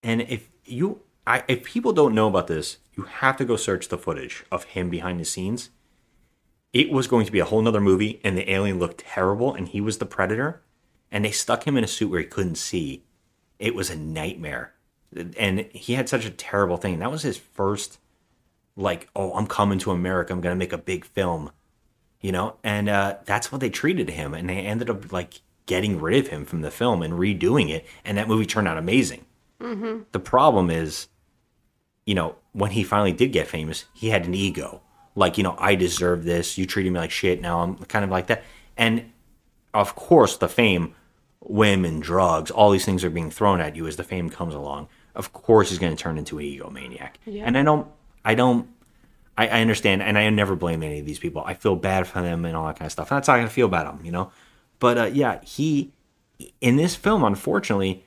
And if you I, if people don't know about this, you have to go search the footage of him behind the scenes. It was going to be a whole nother movie, and the alien looked terrible, and he was the predator, and they stuck him in a suit where he couldn't see. It was a nightmare, and he had such a terrible thing. That was his first, like, oh, I'm coming to America. I'm gonna make a big film, you know, and uh, that's what they treated him, and they ended up like getting rid of him from the film and redoing it, and that movie turned out amazing. Mm-hmm. The problem is, you know, when he finally did get famous, he had an ego. Like, you know, I deserve this. You treated me like shit. Now I'm kind of like that. And of course, the fame, women, drugs, all these things are being thrown at you as the fame comes along. Of course, he's going to turn into an egomaniac. Yeah. And I don't, I don't, I, I understand, and I never blame any of these people. I feel bad for them and all that kind of stuff. And that's how I feel about them, you know. But uh, yeah, he in this film, unfortunately,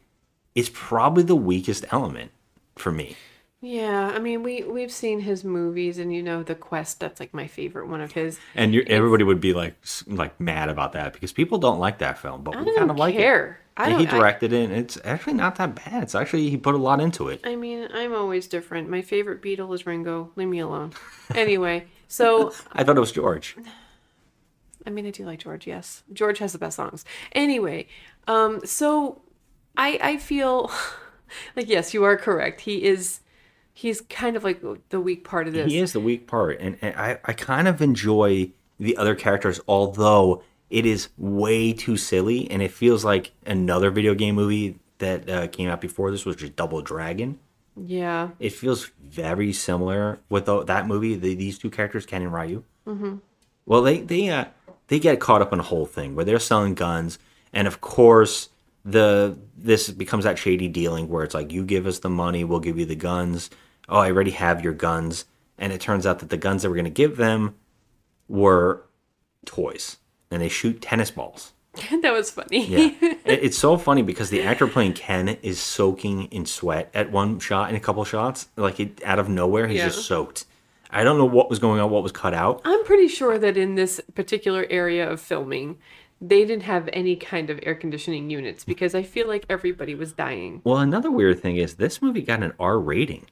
is probably the weakest element for me. Yeah, I mean, we we've seen his movies, and you know, The Quest. That's like my favorite one of his. And you everybody would be like like mad about that because people don't like that film, but I we kind of like it. I And he don't- I- directed it, and it's actually not that bad. It's actually he put a lot into it. I mean, I'm always different. My favorite Beatle is Ringo. Leave me alone. Anyway, so [laughs] I thought it was George. I mean, I do like George. Yes, George has the best songs. Anyway, um, so I I feel [laughs] like yes, you are correct. He is he's kind of like the weak part of this. He is the weak part, and, and I I kind of enjoy the other characters, although it is way too silly, and it feels like another video game movie that uh, came out before this, which was Double Dragon. Yeah. It feels very similar with the, that movie. The, these two characters, Ken and Ryu. Mm-hmm. Well, they they uh, they get caught up in a whole thing where they're selling guns, and of course the this becomes that shady dealing where it's like you give us the money, we'll give you the guns. Oh, I already have your guns, and it turns out that the guns that we're going to give them were toys, and they shoot tennis balls. [laughs] that was funny. Yeah, It- it's so funny because the actor playing Ken is soaking in sweat at one shot and a couple shots, like it, out of nowhere, he's Yeah. just soaked. I don't know what was going on, what was cut out. I'm pretty sure that in this particular area of filming, they didn't have any kind of air conditioning units because I feel like everybody was dying. Well, another weird thing is this movie got an R rating,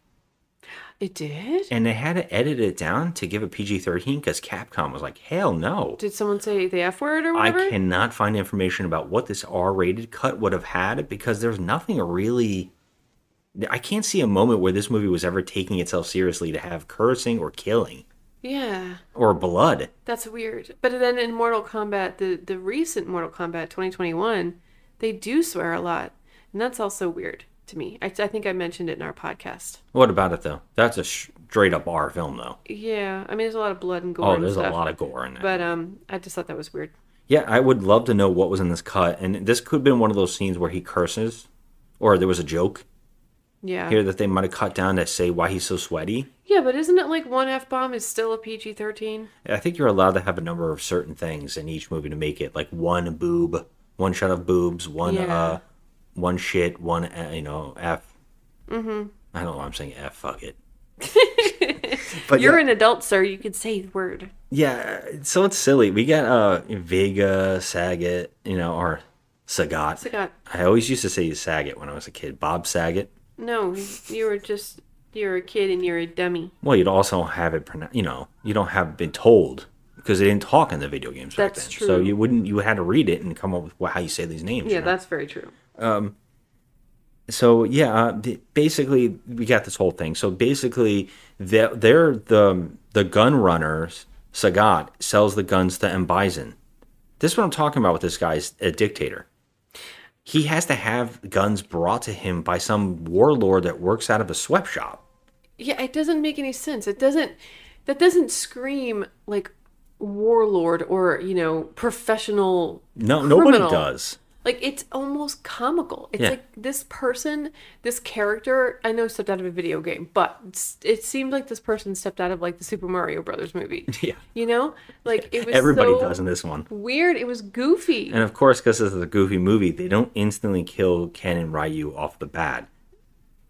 It did? and they had to edit it down to give it a PG 13 because Capcom was like, hell no. Did someone say the F word or I cannot find information about what this R rated cut would have had because there's nothing really. I can't see a moment where this movie was ever taking itself seriously to have cursing or killing Yeah. or blood. That's weird. But then in Mortal Kombat, the, the recent Mortal Kombat 2021, they do swear a lot. And that's also weird to me. I, I think I mentioned it in our podcast. What about it though? That's a straight up R film though. Yeah. I mean, there's a lot of blood and gore. Oh, there's a lot of gore in it. But um, I just thought that was weird. Yeah, I would love to know what was in this cut, and this could have been one of those scenes where he curses, or there was a joke Yeah. here that they might have cut down to say why he's so sweaty. Yeah, but isn't it like one F bomb is still a PG 13? I think you're allowed to have a number of certain things in each movie to make it like one boob, one shot of boobs, one Yeah. uh, one shit, one uh, you know f. Mm-hmm. I don't know. why I'm saying f. Fuck it. [laughs] But you're yeah. an adult, sir. You could say the word. Yeah, so it's silly. We got uh Vega, Saget, you know, or Sagat. Sagat. I always used to say Saget when I was a kid. Bob Saget. No, you were just, you're a kid and you're a dummy. Well, you'd also have it pronounced. You know, you don't have been told because they didn't talk in the video games back That's then. So you wouldn't. You had to read it and come up with how you say these names. Yeah, you know? that's very true. Um, so yeah, uh, basically we got this whole thing. So basically, they're, they're the the gun runners. Sagat sells the guns to M Bison. This is what I'm talking about with this guy's a dictator. He has to have guns brought to him by some warlord that works out of a sweat shop. Yeah, it doesn't make any sense. It doesn't, that doesn't scream like warlord or, you know, professional. No, nobody does. Like it's almost comical. It's Yeah. like this person, this character. I know stepped out of a video game, but it seemed like this person stepped out of like the Super Mario Brothers movie. [laughs] Yeah. You know, like it was. Everybody so does in this one. Weird. It was goofy. And of course, because this is a goofy movie, they don't instantly kill Ken and Ryu off the bat.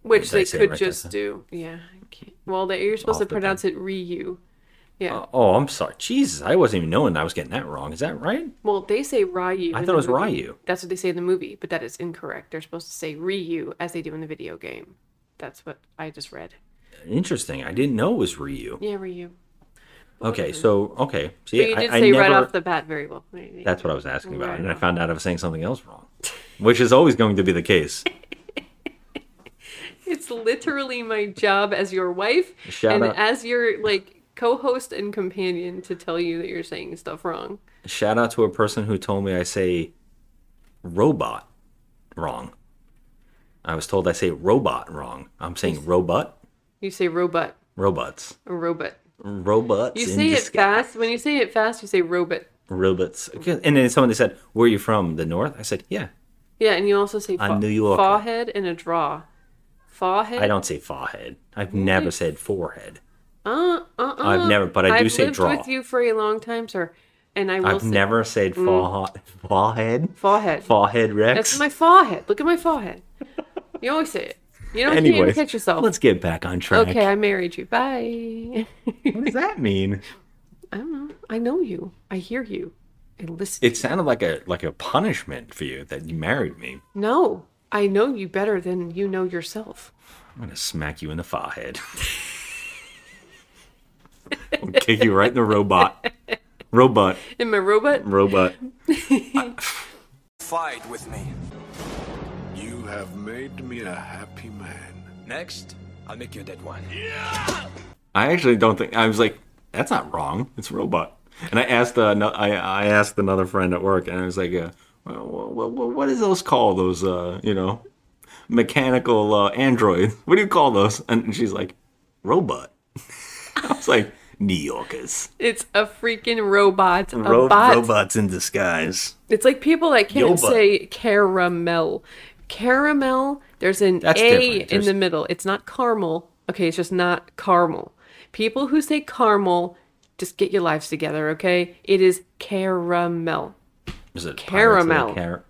Which they could right just that do. Yeah. Well, they, you're supposed Off to pronounce it Ryu. Yeah. Oh, oh, I'm sorry. Jesus, I wasn't even knowing I was getting that wrong. Is that right? well, they say Ryu. I thought it was movie. Ryu. That's what they say in the movie, but that is incorrect. They're supposed to say Ryu as they do in the video game. That's what I just read. Interesting. I didn't know it was Ryu. Yeah, Ryu. Okay, so okay, see, you did I, I say right off the bat very well. That's what I was asking about, Right and I found out I was saying something else wrong, [laughs] which is always going to be the case. [laughs] It's literally my job as your wife Shout and out- as your like co-host and companion to tell you that you're saying stuff wrong. Shout out to a person who told me I say robot wrong. I was told I say robot wrong. I'm saying robot, You say robot, robots, a robot. robots. You say it disguise. fast. When you say it fast, you say robot. robots. And then someone they said, "Where are you from? The north?" I said, "Yeah." Yeah, and you also say fa- New Yorker. Forehead and a draw. Forehead. I don't say forehead. I've never said forehead. Uh, uh, uh. I've never- but I do say draw. I've say lived draw. with you for a long time, sir, and I will. I've say, never said Mm. forehead. Forehead. Forehead. Forehead Rex. That's my forehead. Look at my forehead. You always say it. You don't Anyways, even catch yourself. let's get back on track. Okay, I married you. Bye. [laughs] what does that mean? I don't know. I know you. I hear you. I listen. It sounded like a like a punishment for you that you married me. No, I know you better than you know yourself. I'm gonna smack you in the forehead. [laughs] I'll kick you right in the robot. Robot. In my robot. Robot. [laughs] Fight with me. You have made me a happy man. Next, I'll make you a dead one. Yeah! I actually don't think I was like, that's not wrong. It's robot. And I asked uh, no, I I asked another friend at work, and I was like, uh, well, what, what, what is those called? Those uh, you know, mechanical uh, androids. What do you call those? And she's like, robot. [laughs] I was like, New Yorkers, It's a freaking robot. A Ro- bot. robots in disguise. It's like people that can't Yoba. say caramel. Caramel, there's an That's A different. in the middle. It's not caramel. Okay, it's just not caramel. People who say caramel, just get your lives together, okay? It is caramel. Is it Caramel. Pirates of the Car-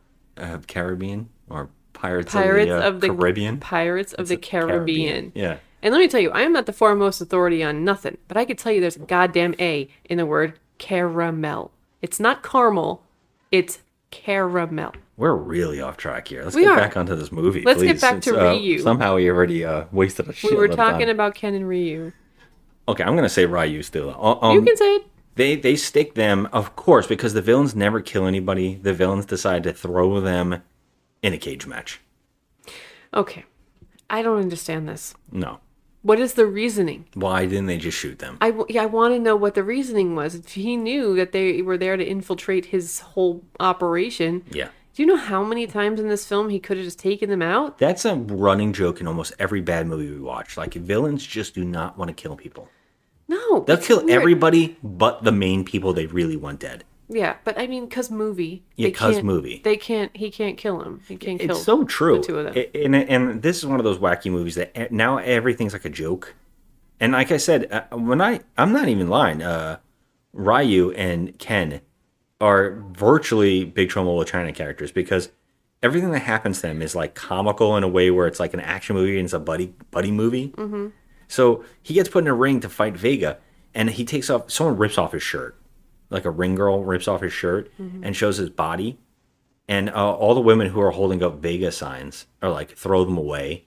uh, Caribbean or Pirates, Pirates of the, uh, of the Caribbean? Pirates of It's the a Caribbean. Yeah. And let me tell you, I am not the foremost authority on nothing, but I could tell you there's a goddamn A in the word caramel. It's not caramel, it's caramel. We're really off track here. Let's We get are. back onto this movie. Let's get please. back to uh, Ryu. Somehow we already uh, wasted a shit. We were talking about Ken and Ryu. Okay, I'm gonna say Ryu still. Uh, Um, you can say it. They they stick them, of course, because the villains never kill anybody. The villains decide to throw them in a cage match. Okay. I don't understand this. No, What is the reasoning? why didn't they just shoot them? I, yeah, I want to know what the reasoning was. If he knew that they were there to infiltrate his whole operation, Yeah, do you know how many times in this film he could have just taken them out? that's a running joke in almost every bad movie we watch. Like villains just do not want to kill people. No. They'll kill weird. everybody but the main people they really want dead. Yeah, but I mean, cause movie. Yeah, 'cause movie. They can't. He can't kill him. He can't kill. It's so true. The two of them. And, and this is one of those wacky movies that e- now everything's like a joke. And like I said, uh, when I I'm not even lying. Uh, Ryu and Ken are virtually Big Trouble Little China characters because everything that happens to them is like comical in a way where it's like an action movie and it's a buddy buddy movie. mm-hmm. So he gets put in a ring to fight Vega, and he takes off. Someone rips off his shirt, like a ring girl rips off his shirt Mhm. and shows his body. And uh, all the women who are holding up Vega signs are like throw them away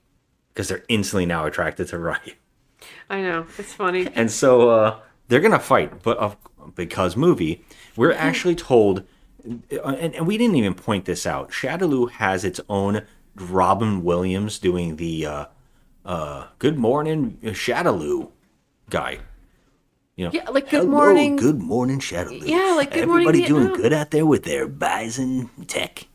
because they're instantly now attracted to Ryu. I know. It's funny. [laughs] And so uh, they're gonna fight, but of because movie, we're actually told, uh, and, and we didn't even point this out. Shadaloo has its own Robin Williams doing the uh, uh, "Good Morning Shadaloo" guy. You know, Yeah, like, "Good "Hello, morning." good morning Shadaloo. Yeah, like, "Good morning, Everybody doing good out there with their Bison tech.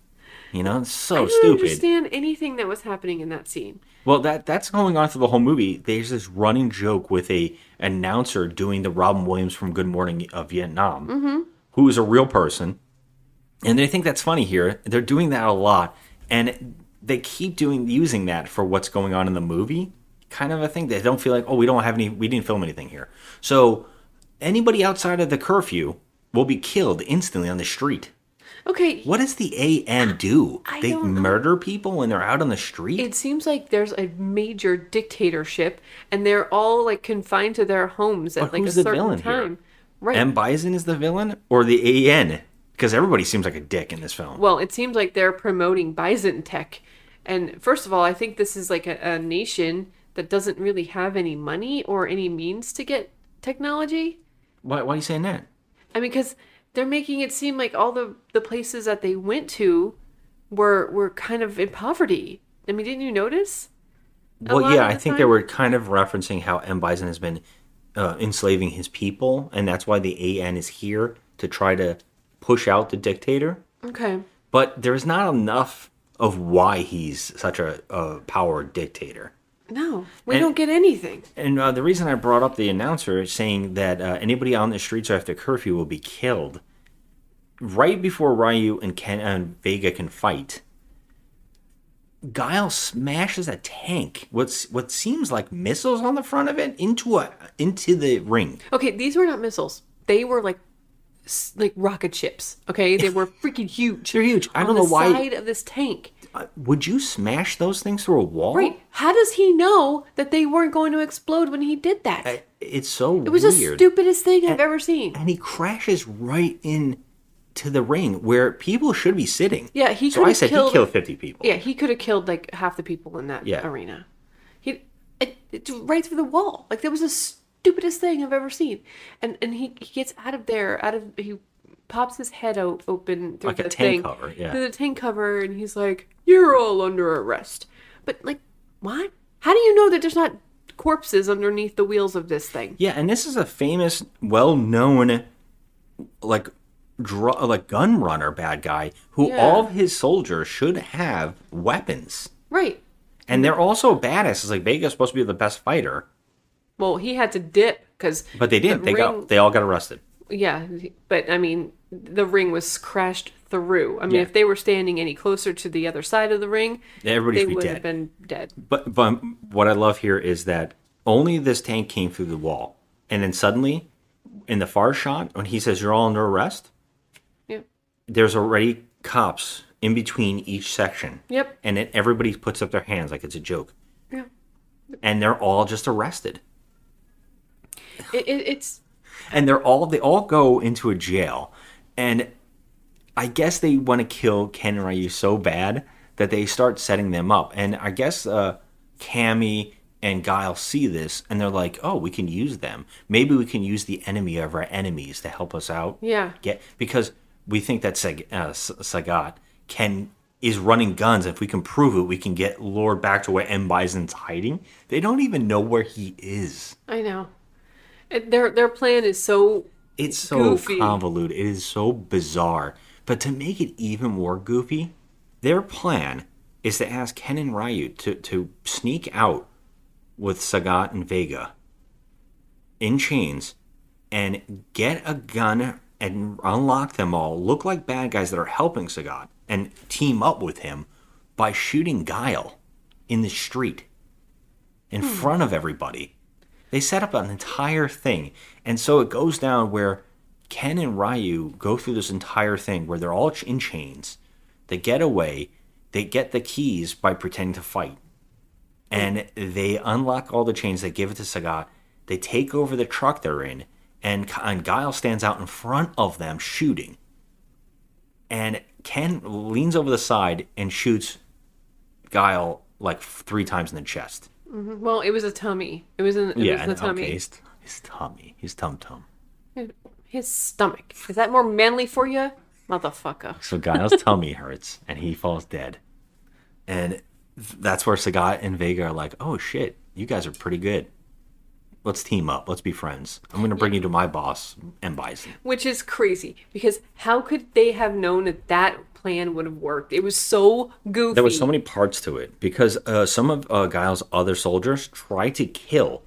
You know, it's I so don't stupid. understand anything that was happening in that scene. Well, that that's going on through the whole movie. There's this running joke with a announcer doing the Robin Williams from Good Morning uh, Vietnam, Mm-hmm. who is a real person, and they think that's funny here. They're doing that a lot, and they keep doing using that for what's going on in the movie. Kind of a thing. They don't feel like, oh, we don't have any, we didn't film anything here. So anybody outside of the curfew will be killed instantly on the street. Okay. What does the AN do? I they murder people when they're out on the street. It seems like there's a major dictatorship, and they're all like confined to their homes at But like a certain villain here? time. Right. M. Bison is the villain or the AN? Because everybody seems like a dick in this film. Well, it seems like they're promoting Bison tech. And first of all, I think this is like a, a nation that doesn't really have any money or any means to get technology. Why, why are you saying that? I mean, because they're making it seem like all the, the places that they went to were were kind of in poverty. I mean, didn't you notice? Well, yeah, I think they were kind of referencing how M. Bison has been uh, enslaving his people, and that's why the AN is here to try to push out the dictator. Okay. But there's not enough of why he's such a, a power dictator. No, we And- don't get anything. And uh, the reason I brought up the announcer saying that uh, anybody on the streets after curfew will be killed, right before Ryu and Ken and Vega can fight, Guile smashes a tank. What's what seems like missiles on the front of it into a into the ring. Okay, these were not missiles. They were like like rocket ships. Okay, they were freaking huge. They're huge. I don't know why. Side of this tank. Would you smash those things through a wall? Right. How does he know that they weren't going to explode when he did that? It's so it was weird. the stupidest thing I've ever seen. and he crashes right in to the ring where people should be sitting. Yeah, he So could I said killed, he killed 50 people. Yeah, he could have killed like half the people in that Yeah. arena. He it, it, right through the wall. Like that was the stupidest thing I've ever seen. And and he, he gets out of there, out of he pops his head out open through Like a the tank thing, cover, yeah. through the tank cover, and he's like, "You're all under arrest." But like, what? How do you know that there's not corpses underneath the wheels of this thing? Yeah, and this is a famous, well-known, like, dr- like gun runner bad guy who Yeah. all of his soldiers should have weapons, Right. and they're also badasses. Like Vega's supposed to be the best fighter, Well, he had to dip because. but they didn't. They got they all got arrested. Yeah, but I mean, the ring was crashed through. I mean, Yeah. if they were standing any closer to the other side of the ring, Everybody they would dead. have been dead. But but what I love here is that only this tank came through the wall, and then suddenly, in the far shot, when he says you're all under arrest, Yep. there's already cops in between each section. Yep. And then everybody puts up their hands like it's a joke, Yeah. and they're all just arrested, It, it, it's and they're all they all go into a jail, and I guess they want to kill Ken and Ryu so bad that they start setting them up, and I guess uh, Cammy and Guile see this, and they're like, "Oh, we can use them. Maybe we can use the enemy of our enemies to help us out." Yeah. Get because we think that Sag- uh, S- Sagat can is running guns. If we can prove it, we can get Lord back to where M Bison's hiding. They don't even know where he is. I know. Their their plan is so It's so Goofy. convoluted. It is so bizarre. But to make it even more goofy, their plan is to ask Ken and Ryu to, to sneak out with Sagat and Vega in chains and get a gun and unlock them all, look like bad guys that are helping Sagat, and team up with him by shooting Guile in the street in hmm. front of everybody. They set up an entire thing. And so it goes down where Ken and Ryu go through this entire thing where they're all in chains. They get away. They get the keys by pretending to fight. And they unlock all the chains. They give it to Sagat. They take over the truck they're in. And, and Guile stands out in front of them shooting. And Ken leans over the side and shoots Guile like three times in the chest. Mhm. well. It was a tummy. It was in it yeah, was the and- tummy. okay, his, tummy, his tum tum. His stomach. Is that more manly for you, motherfucker? So Guile's [laughs] tummy hurts, and he falls dead. And that's where Sagat and Vega are like, "Oh shit, you guys are pretty good. Let's team up. Let's be friends. I'm gonna bring you to my boss, M Bison." Which is crazy because how could they have known that that plan would have worked? It was so goofy. There was so many parts to it because uh, some of uh, Guile's other soldiers try to kill,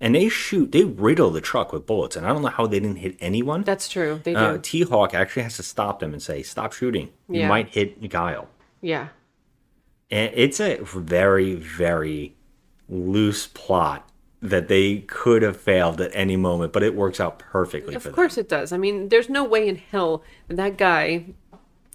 and they shoot, they riddle the truck with bullets, and I don't know how they didn't hit anyone. That's true. They do. Uh, T Hawk actually has to stop them and say, "Stop shooting. You Yeah. might hit Guile." yeah. And it's a very, very loose plot that they could have failed at any moment, but it works out perfectly Of for them. course it does. I mean, there's no way in hell that that guy,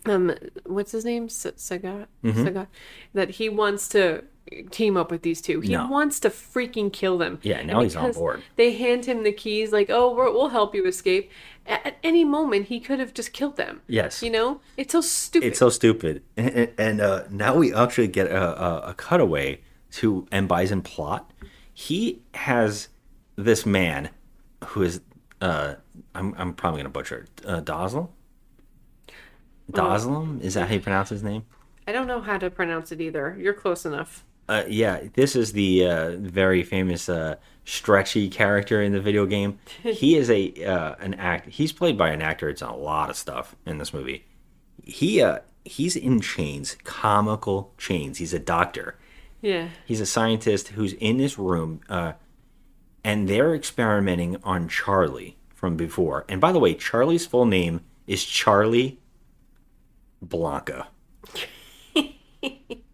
um, what's his name, Sagat, Mhm. Sagat, that he wants to team up with these two. He No. wants to freaking kill them. Yeah, now he's on board. They hand him the keys, like, "Oh, we're, we'll help you escape." At any moment, he could have just killed them. Yes. You know, it's so stupid. It's so stupid. And, and uh, now we actually get a, a, cutaway to M. Bison plot. He has this man who is, uh, I'm, I'm probably going to butcher it, uh, Doslam? Doslam? Is that how you pronounce his name? I don't know how to pronounce it either. You're close enough. Uh, yeah, this is the uh, very famous uh, stretchy character in the video game. [laughs] he is a uh, an act. He's played by an actor. It's a lot of stuff in this movie. He uh, he's in chains, comical chains. He's a doctor. Yeah. He's a scientist who's in this room, uh, and they're experimenting on Charlie from before. And by the way, Charlie's full name is Charlie Blanka. [laughs]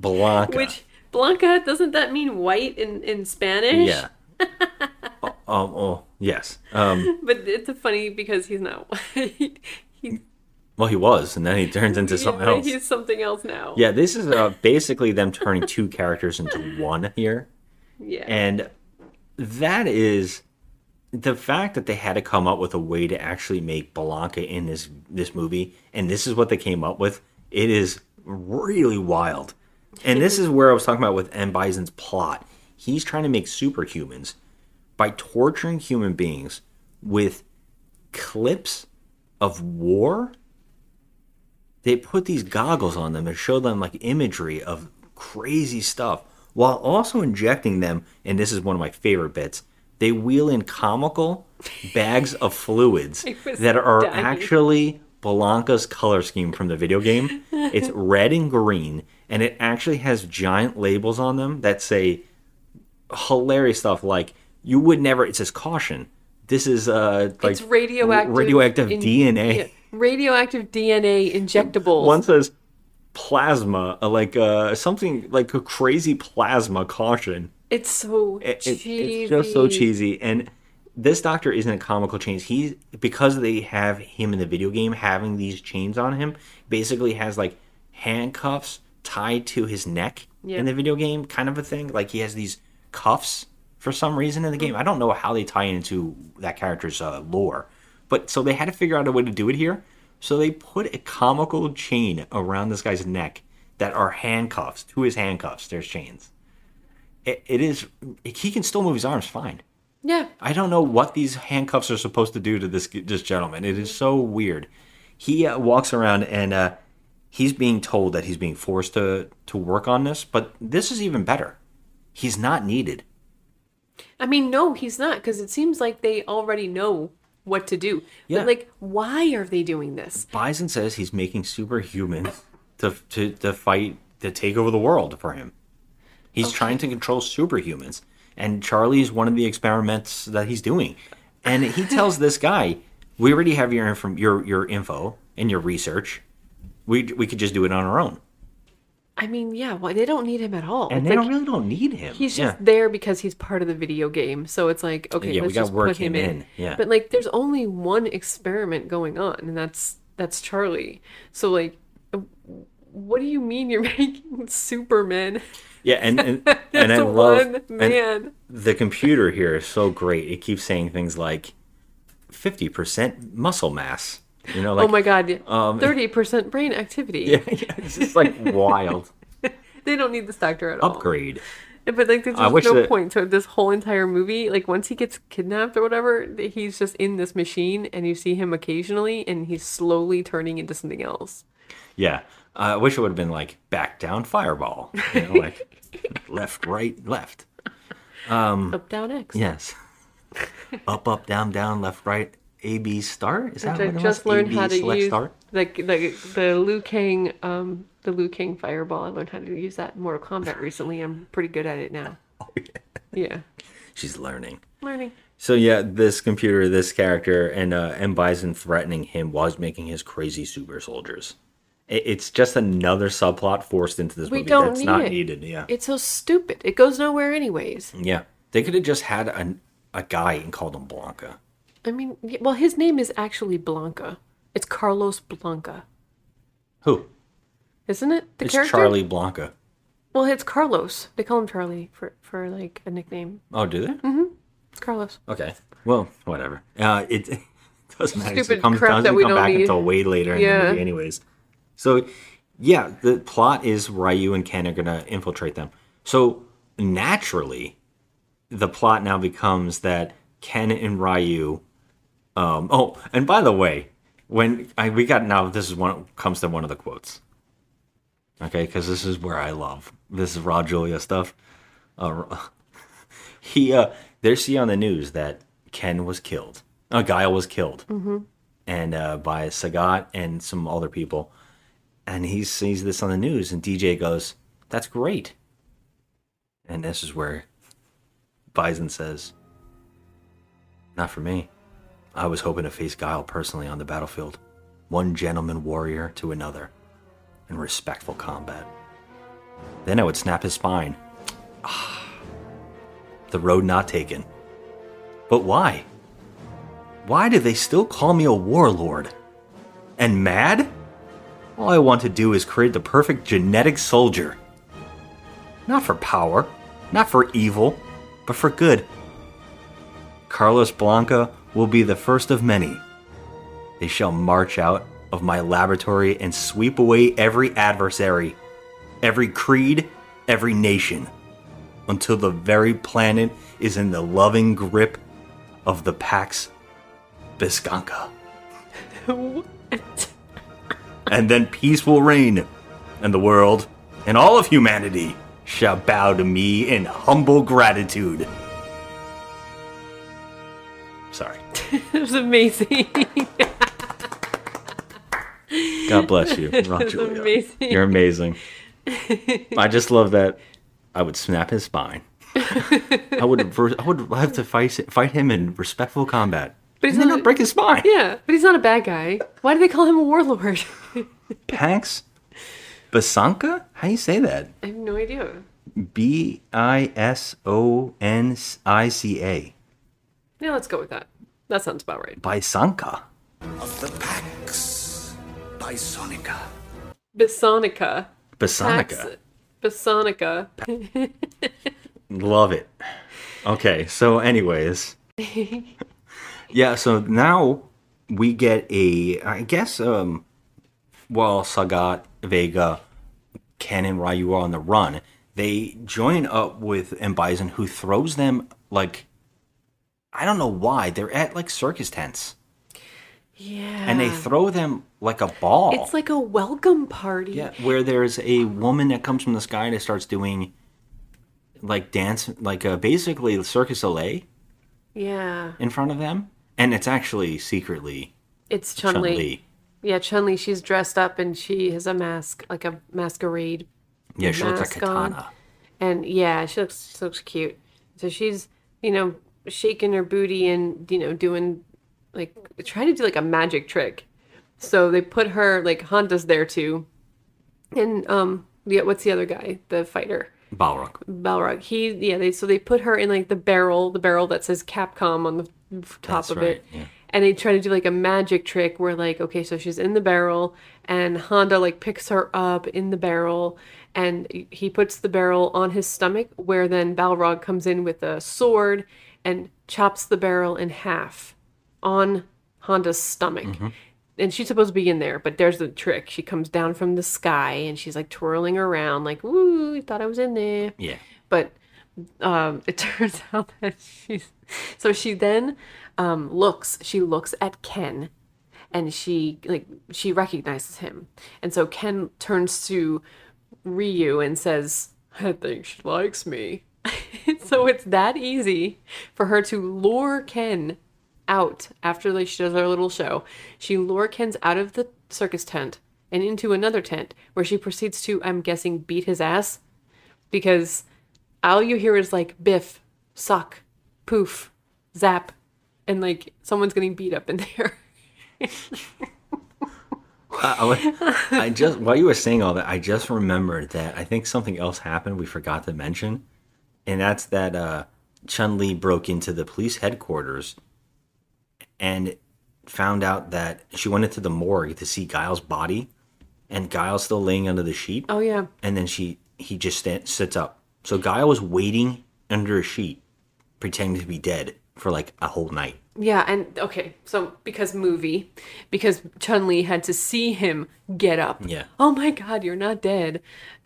Blanka. Which Blanca doesn't that mean white in in Spanish? Yeah. [laughs] oh, oh, yes. Um, But it's funny because he's not white. [laughs] he's, well, he was, and then he turns into something yeah, else. He's something else now. Yeah, this is uh, basically them turning two characters into [laughs] one here. Yeah. And that is the fact that they had to come up with a way to actually make Blanka in this this movie, and this is what they came up with. It is really wild. And this is where I was talking about with M. Bison's plot. He's trying to make superhumans by torturing human beings with clips of war. They put these goggles on them and show them like imagery of crazy stuff while also injecting them, and this is one of my favorite bits. They wheel in comical bags of fluids [laughs] that are dying. actually Blanka's color scheme from the video game. [laughs] it's red and green, and it actually has giant labels on them that say hilarious stuff like "You would never." It says caution. This is uh like it's radioactive. radioactive in- DNA. yeah, radioactive DNA injectables. One says plasma, uh, like uh something like a crazy plasma caution. it's so It- it- cheesy. it's just so cheesy and this doctor isn't a comical chains he's because they have him in the video game having these chains on him basically has like handcuffs tied to his neck Yeah. in the video game kind of a thing. Like he has these cuffs for some reason in the game. I don't know how they tie into that character's uh, lore but so they had to figure out a way to do it here. So they put a comical chain around this guy's neck that are handcuffs. To his handcuffs there's chains. It, it is he can still move his arms fine Yeah. I don't know what these handcuffs are supposed to do to this this gentleman. It is so weird. He uh, walks around and uh, he's being told that he's being forced to to work on this, but this is even better. He's not needed. I mean, no, he's not because it seems like they already know what to do. Yeah. But like, why are they doing this? Bison says he's making superhumans to to to fight to take over the world for him. He's trying to control superhumans, and Charlie's one of the experiments that he's doing. And he tells this guy, "We already have your info, your your info and your research. We we could just do it on our own." I mean, yeah, well, they don't need him at all. And It's they like, don't really don't need him. He's Yeah. just there because he's part of the video game. So it's like, okay, Yeah, let's just put him in. in, yeah. But like, there's only one experiment going on, and that's that's Charlie. So like, what do you mean you're [laughs] making Superman? Yeah, and and, [laughs] and I love man. the computer here is so great. It keeps saying things like fifty percent muscle mass. You know, like oh my god, um, [laughs] thirty percent brain activity. Yeah, yeah, it's just like wild They don't need this doctor at all. upgrade. But like, there's no that- point to this whole entire movie. Like, once he gets kidnapped or whatever, he's just in this machine, and you see him occasionally, and he's slowly turning into something else. Yeah, I wish it would have been like back down fireball. You know, [laughs] like left, right, left. Um, Up, down, X. yes, up, up, down, down, left, right. A B start is that Which I what it just learned AB how to use. Like, like the Liu Kang, um, the Liu Kang fireball. I learned how to use that in Mortal Kombat recently. I'm pretty good at it now. [laughs] Oh yeah. Yeah, She's learning. learning. So yeah, this computer, this character, and uh, M Bison threatening him was making his crazy super soldiers. It, it's just another subplot forced into this We movie don't that's need not it. needed. Yeah, It's so stupid. It goes nowhere, anyways. yeah. They could have just had a a guy and called him Blanka. I mean, well, his name is actually Blanka. It's Carlos Blanka, Who? isn't it? The character? it's character. Charlie Blanka. Well, it's Carlos. They call him Charlie for for like a nickname. Oh, do they? Mm-hmm. It's Carlos. Okay. Well, whatever. Uh, it, [laughs] doesn't matter. Stupid It comes, crap doesn't that we come don't back need. until way later in Yeah. the movie, anyways. So, yeah, the plot is Ryu and Ken are gonna infiltrate them. So naturally, the plot now becomes that Ken and Ryu. Um, oh, and by the way, when I we got now, this is one comes to one of the quotes. Okay, because this is where I love this is Raul Julia stuff. Uh, [laughs] he uh, they see on the news that Ken was killed. Uh, Guile was killed, Mhm. and uh, by Sagat and some other people. And he sees this on the news, and Dee Jay goes, "That's great." And this is where Bison says, "Not for me. I was hoping to face Guile personally on the battlefield, one gentleman warrior to another, in respectful combat. Then I would snap his spine. Ah, [sighs] the road not taken. But why? Why do they still call me a warlord? And mad? All I want to do is create the perfect genetic soldier. Not for power, not for evil, but for good. Carlos Blanka will be the first of many. They shall march out of my laboratory and sweep away every adversary, every creed, every nation, until the very planet is in the loving grip of the Pax Biscanca. [laughs] and then peace will reign, and the world and all of humanity shall bow to me in humble gratitude. Sorry. [laughs] it was amazing. God bless you, [laughs] It Raul Julia. amazing. You're amazing. I just love that. I would snap his spine. I would. I would have to fight fight him in respectful combat. But he's not not break his spine. Yeah, but he's not a bad guy. Why do they call him a warlord? [laughs] Pax Basanka? How do you say that? I have no idea. B I S O N I C A. Yeah, let's go with that. That sounds about right. Bisanka. Of the Pax Bisonica. Bisonica. Bisonica. Bisonica. Love it. Okay, so anyways, [laughs] yeah, so now we get a I guess um while Sagat, Vega, Ken and Ryu are on the run, they join up with M Bison who throws them like I don't know why. They're at like circus tents. Yeah. And they throw them like a ball. It's like a welcome party. Yeah, where there's a woman that comes from the sky and starts doing like dance, like uh, basically Circus Soleil Yeah. in front of them, and it's actually secretly It's Chun Li. Yeah, Chun Li. She's dressed up and she has a mask, like a masquerade. Yeah, she looks like mask on. Katana. And yeah, she looks she looks cute. So she's you know shaking her booty and you know doing like trying to do like a magic trick. So they put her like Honda's there too, and um yeah, what's the other guy? The fighter. Balrog. Balrog. He yeah, they so they put her in like the barrel, the barrel that says Capcom on the top That's of right, it. yeah. And they try to do like a magic trick where like okay, so she's in the barrel and Honda like picks her up in the barrel and he puts the barrel on his stomach where then Balrog comes in with a sword and chops the barrel in half on Honda's stomach. Mm-hmm. And she's supposed to be in there, but there's the trick. She comes down from the sky and she's like twirling around, like, "Ooh, You thought I was in there." Yeah. But um, [laughs] it turns out that she's so she then um, looks. She looks at Ken, and she like she recognizes him, and so Ken turns to Ryu and says, "I think she likes me." [laughs] so it's that easy for her to lure Ken out after like she does her little show. She lure Ken's out of the circus tent and into another tent where she proceeds to, I'm guessing, beat his ass because all you hear is like biff, suck, poof, zap, and like someone's getting beat up in there. [laughs] I- I just while you were saying all that, I just remembered that I think something else happened we forgot to mention, and that's that uh, Chun Li broke into the police headquarters and found out that she went into the morgue to see Guile's body, and Guile's still laying under the sheet. Oh yeah. And then she he just stand, sits up. So Guile was waiting under a sheet, pretending to be dead for like a whole night. Yeah, and okay, so because movie, because Chun Li had to see him get up. Yeah. Oh my God, you're not dead,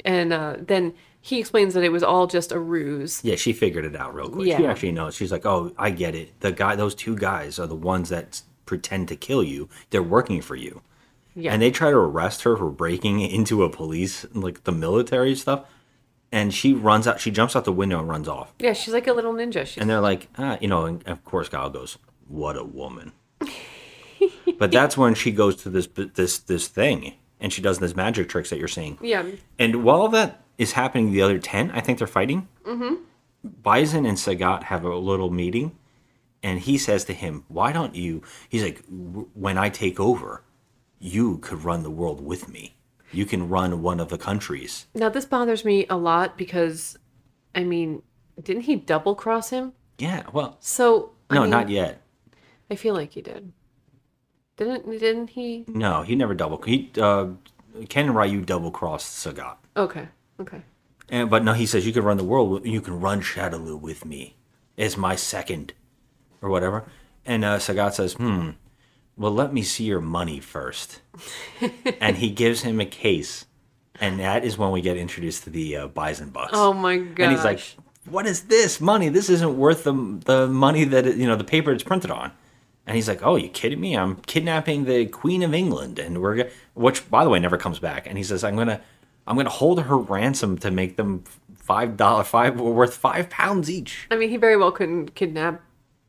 and uh, then he explains that it was all just a ruse. Yeah, she figured it out real quick. Yeah. She actually knows. She's like, "Oh, I get it. The guy, those two guys are the ones that pretend to kill you. They're working for you." Yeah. And they try to arrest her for breaking into a police, like the military stuff. And she runs out, she jumps out the window and runs off. Yeah, she's like a little ninja. She's And they're like, ah, you know, and of course Guile goes, "What a woman." [laughs] but that's when she goes to this this this thing, and she does this magic tricks that you're seeing. yeah. And while that is happening, the other ten, I think they're fighting. Mm-hmm. Bison and Sagat have a little meeting, and he says to him, "Why don't you?" He's like, "When I take over, you could run the world with me. You can run one of the countries." Now this bothers me a lot because, I mean, didn't he double cross him? Yeah. Well, So I no, mean, not yet. I feel like he did. Didn't didn't he? No, he never double. He uh, Ken and Ryu double crossed Sagat. Okay. Okay. And but no, he says you can run the world. You can run Shadaloo with me as my second, or whatever. And uh, Sagat says, "Hmm, well, let me see your money first. [laughs] and he gives him a case, and that is when we get introduced to the uh, Bison Bucks. Oh my god! And he's like, "What is this money? This isn't worth the the money that it, you know the paper it's printed on." And he's like, "Oh, you kidding me? I'm kidnapping the Queen of England, and we're which, by the way, never comes back." And he says, "I'm gonna, I'm gonna hold her ransom to make them five dollar five worth five pounds each." I mean, he very well couldn't kidnap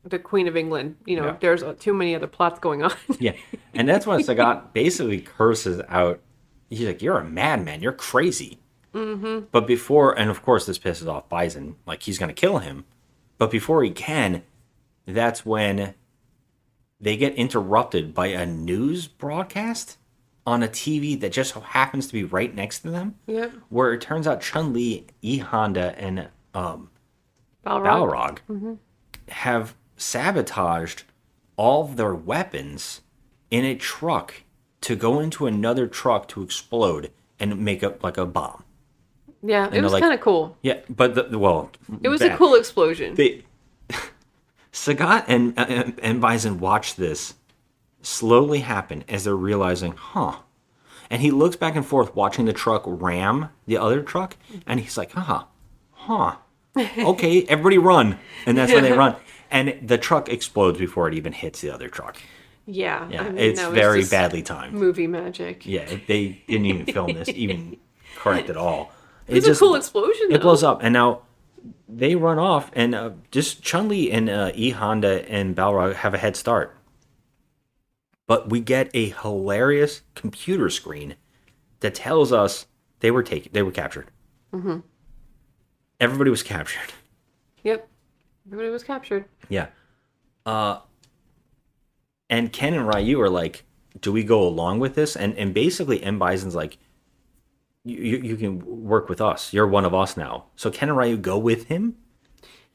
the Queen of England. You know, Yeah. there's uh, too many other plots going on. [laughs] Yeah, and that's when Sagat basically curses out. He's like, "You're a madman. You're crazy." mm-hmm. But before, and of course, this pisses off Bison. Like he's gonna kill him, but before he can, that's when they get interrupted by a news broadcast on a TV that just so happens to be right next to them. Yep. Where it turns out Chun Li, E Honda, and um, Balrog. Balrog Mhm. have sabotaged all their weapons in a truck to go into another truck to explode and make up like a bomb. Yeah, And it was like- kind of cool. Yeah, but the, well, It was a cool explosion. They, [laughs] Sagat and, and and Bison watch this slowly happen as they're realizing, huh? And he looks back and forth, watching the truck ram the other truck, and he's like, huh, huh. [laughs] Okay, everybody run, and that's when they run, and the truck explodes before it even hits the other truck. yeah, Yeah, I mean, it's very just badly timed. Movie magic. Yeah, they didn't even film this even [laughs] correct at all. It was a cool explosion, It though. blows up, and now they run off, and uh, just Chun Li and uh, E Honda and Balrog have a head start. But we get a hilarious computer screen that tells us they were taken, they were captured. hmm Everybody was captured. Yep. Everybody was captured. Yeah. Uh and Ken and Ryu are like, do we go along with this? And and basically M Bison's like, you, you you can work with us. You're one of us now. So Ken and Ryu go with him.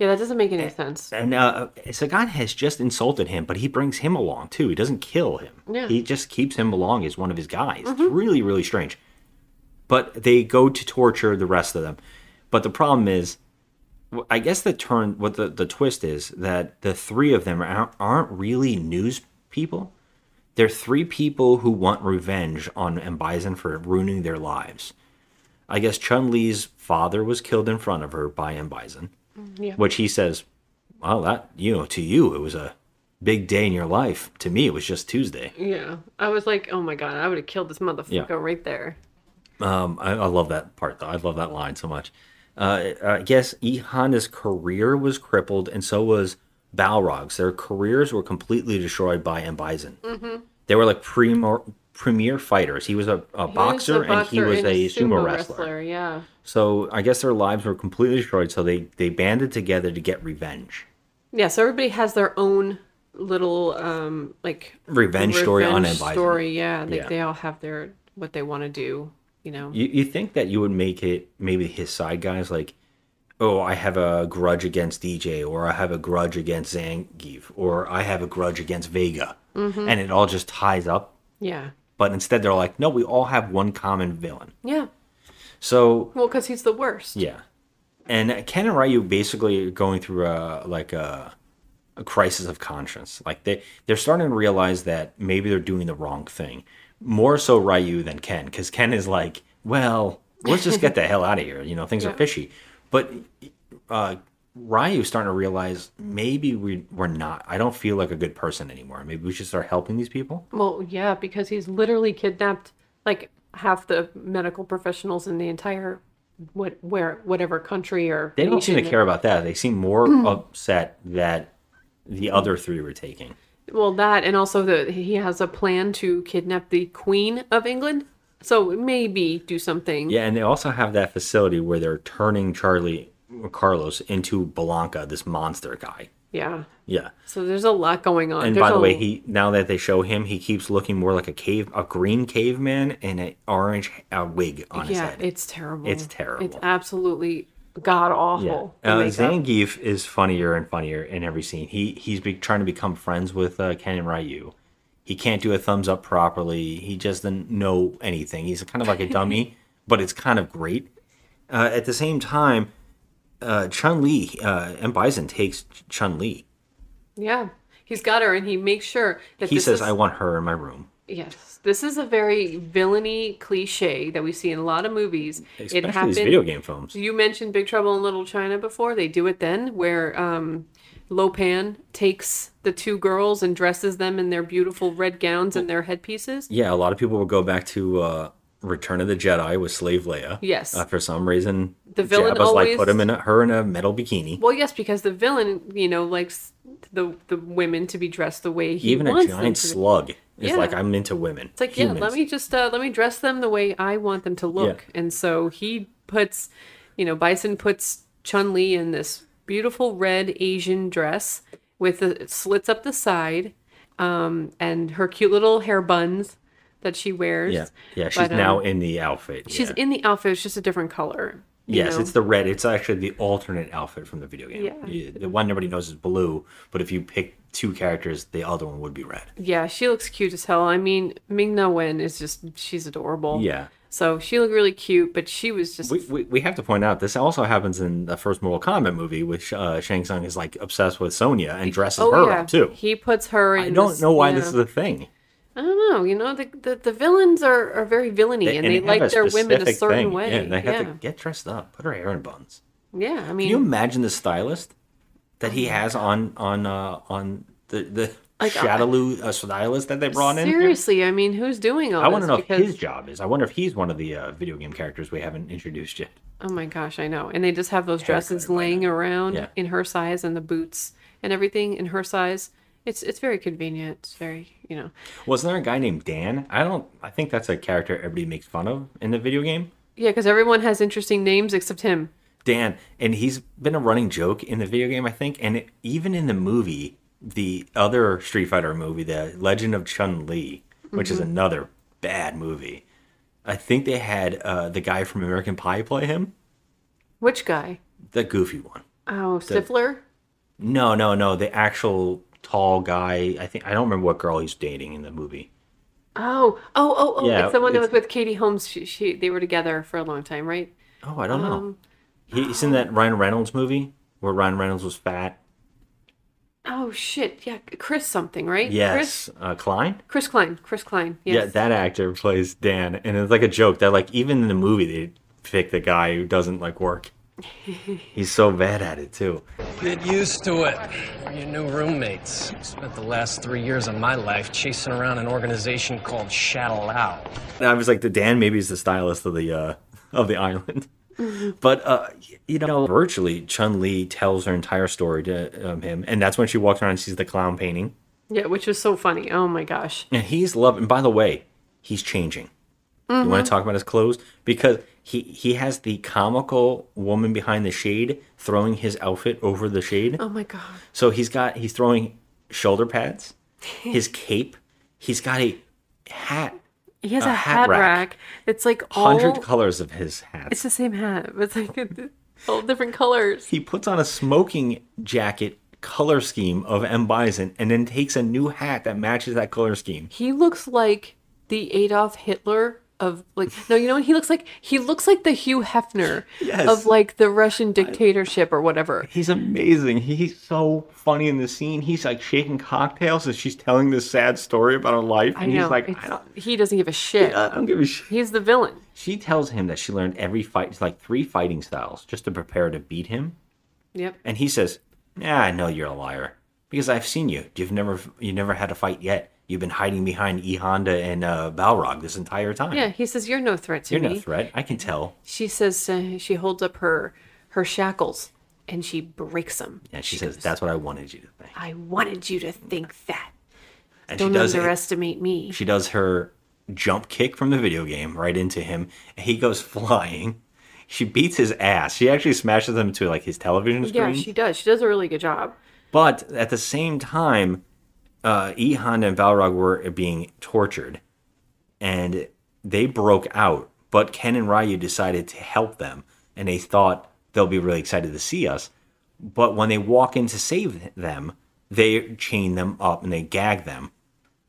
Yeah, that doesn't make any sense. And uh Sagat has just insulted him, but he brings him along too. He doesn't kill him. Yeah. He just keeps him along as one of his guys. It's really, really strange. But they go to torture the rest of them. But the problem is I guess the turn, what the, the twist is that the three of them aren't, aren't really news people. They're three people who want revenge on M. Bison for ruining their lives. I guess Chun Li's father was killed in front of her by M. Bison, Yeah. which he says, well, that, you know, to you, it was a big day in your life. To me, it was just Tuesday. Yeah. I was like, oh my god, I would have killed this motherfucker Yeah. right there. Um, I, I love that part though. I love that line so much. Uh, I guess E Honda's career was crippled, and so was Balrog's. Their careers were completely destroyed by M. Bison. Mm-hmm. They were like premier, premier fighters. He was a, a boxer, and he was a, sumo, wrestler. Yeah. So I guess their lives were completely destroyed. So they they banded together to get revenge. Yeah, so everybody has their own little um like Revenge story on revenge M. Bison. Story, yeah. They, Yeah. they all have their what they want to do, you know. You you think that you would make it maybe his side guys like, oh, I have a grudge against Dee Jay, or I have a grudge against Zangief, or I have a grudge against Vega, Mhm. and it all just ties up. Yeah. But instead, they're like, no, we all have one common villain. Yeah. So Well, cuz he's the worst. yeah, and Ken and Ryu basically are going through a like a a crisis of conscience. Like they they're starting to realize that maybe they're doing the wrong thing. More so Ryu than Ken, because Ken is like, well, let's just get the hell out of here. You know, things Yeah. are fishy. But uh, Ryu's starting to realize maybe we we're not. I don't feel like a good person anymore. Maybe we should start helping these people. Well, yeah, because he's literally kidnapped like half the medical professionals in the entire what where whatever country or They don't seem to care about that. They seem more [clears throat] upset that the other three were taking. Well, that and also that he has a plan to kidnap the Queen of England. So maybe do something. Yeah, and they also have that facility where they're turning Charlie Carlos into Blanka, this monster guy. Yeah. Yeah. So there's a lot going on. And There's by the a- way, he now that they show him, he keeps looking more like a cave, a green caveman, and an orange uh, wig on his yeah, head. it's terrible. It's terrible. It's absolutely god awful. Yeah. Uh. Zangief is funnier and funnier in every scene. He he's be, trying to become friends with uh, Ken and Ryu. He can't do a thumbs up properly. He just doesn't know anything. He's kind of like a dummy, [laughs] but it's kind of great. Uh, at the same time, uh, Chun Li uh, M Bison takes Chun Li. Yeah. He's got her and he makes sure that He says, is, "I want her in my room." Yes. This is a very villainy cliche that we see in a lot of movies. Especially these video game films. You mentioned Big Trouble in Little China before. They do it then, where um, Lo Pan takes the two girls and dresses them in their beautiful red gowns and their headpieces. Yeah, a lot of people will go back to uh, Return of the Jedi with Slave Leia. Yes. Uh, for some reason, The villain Jabba's like always- put him in a, her in a metal bikini. Well, yes, because the villain, you know, likes the the women to be dressed the way he wants. Even a giant slug is Yeah. like, "I'm into women." It's like, yeah, let me just uh, let me dress them the way I want them to look. And so he puts, you know, Bison puts Chun Li in this beautiful red Asian dress with the slits up the side, um, and her cute little hair buns that she wears. Yeah, yeah. She's But, now um, in the outfit. She's yeah. in the outfit. It's just a different color. Yes, know? it's the red. It's actually the alternate outfit from the video game. Yeah. The one nobody knows is blue, but if you pick two characters, the other one would be red. Yeah, she looks cute as hell. I mean, Ming Na Wen is just she's adorable. Yeah. So she looked really cute, but she was just We, we, we have to point out this also happens in the first Mortal Kombat movie, which uh, Shang Tsung is like obsessed with Sonya and dresses oh her yeah. up too. He puts her in I don't this- know why yeah. this is a thing. Know. You know, the the, the villains are, are very villainy and, they have like their women a certain thing. way. Yeah, and they have yeah. to get dressed up, put her hair in buns. Yeah, I mean, Can you imagine the stylist that he has on on uh, on the the Like, Shadaloo uh, stylist that they brought in? seriously, I mean, who's doing all I want to know because, if his job is. I wonder if he's one of the uh, video game characters we haven't introduced yet. Oh my gosh, I know. And they just have those dresses laying around Yeah. in her size and the boots and everything in her size. It's it's very convenient. It's very you know. Wasn't there a guy named Dan? I don't. I think that's a character everybody makes fun of in the video game. Yeah, because everyone has interesting names except him. Dan, and he's been a running joke in the video game, I think, and it, even in the movie, the other Street Fighter movie, the Legend of Chun Li, which is Mhm. another bad movie. I think they had uh, the guy from American Pie play him, Which guy? the goofy one. Oh, The- Stifler. No, no, no, the actual tall guy. I think I don't remember what girl he's dating in the movie. Oh, oh, oh, oh! Yeah, it's the one that was with Katie Holmes. She, she, they were together for a long time, right? Oh, I don't know. Um, He, he's in that Ryan Reynolds movie where Ryan Reynolds was fat. Oh shit! Yeah, Chris something, right? Yes, Chris. uh, Klein. Chris Klein. Chris Klein. Yeah, that actor plays Dan, and it's like a joke that like even in the movie they pick the guy who doesn't like work. He's so bad at it too. Get used to it. We're your new roommates. Spent the last three years of my life chasing around an organization called Shadaloo. And I was like, the Dan maybe is the stylist of the uh of the island. But uh, you know, virtually Chun Li tells her entire story to um, him, and that's when she walks around and sees the clown painting, Yeah, which was so funny. Oh my gosh. and he's loving. By the way, he's changing. You want to mm-hmm. talk about his clothes because he he has the comical woman behind the shade throwing his outfit over the shade. Oh my god. So he's got he's throwing shoulder pads, [laughs] his cape. He's got a hat. He has a, hat, rack. It's like all. Hundred colors of his hat. It's the same hat. but It's like [laughs] all different colors. He puts on a smoking jacket color scheme of M Bison, and then takes a new hat that matches that color scheme. He looks like the Adolf Hitler of like no, you know what he looks like? He looks like the Hugh Hefner Yes. of like the Russian dictatorship or whatever. He's amazing. He's so funny in the scene. He's like shaking cocktails as she's telling this sad story about her life, I and he's like, I he doesn't give a shit. I don't give a shit. He's the villain. She tells him that she learned every fight, like three fighting styles, just to prepare to beat him. Yep. And he says, "Yeah, I know you're a liar because I've seen you. You've never you never had a fight yet. You've been hiding behind E Honda and uh, Balrog this entire time. Yeah, he says you're no threat to me. you're me. no threat. I can tell." She says uh, she holds up her her shackles and she breaks them. And she, says, "That's what I wanted you to think." I wanted you to think that. And Don't she does underestimate me. She does her jump kick from the video game right into him. And he goes [laughs] flying. She beats his ass. She actually smashes him to like his television screen. Yeah, she does. She does a really good job. But at the same time, uh, E Honda and Balrog were being tortured, and they broke out. But Ken and Ryu decided to help them, and they thought they'll be really excited to see us. But when they walk in to save them, they chain them up and they gag them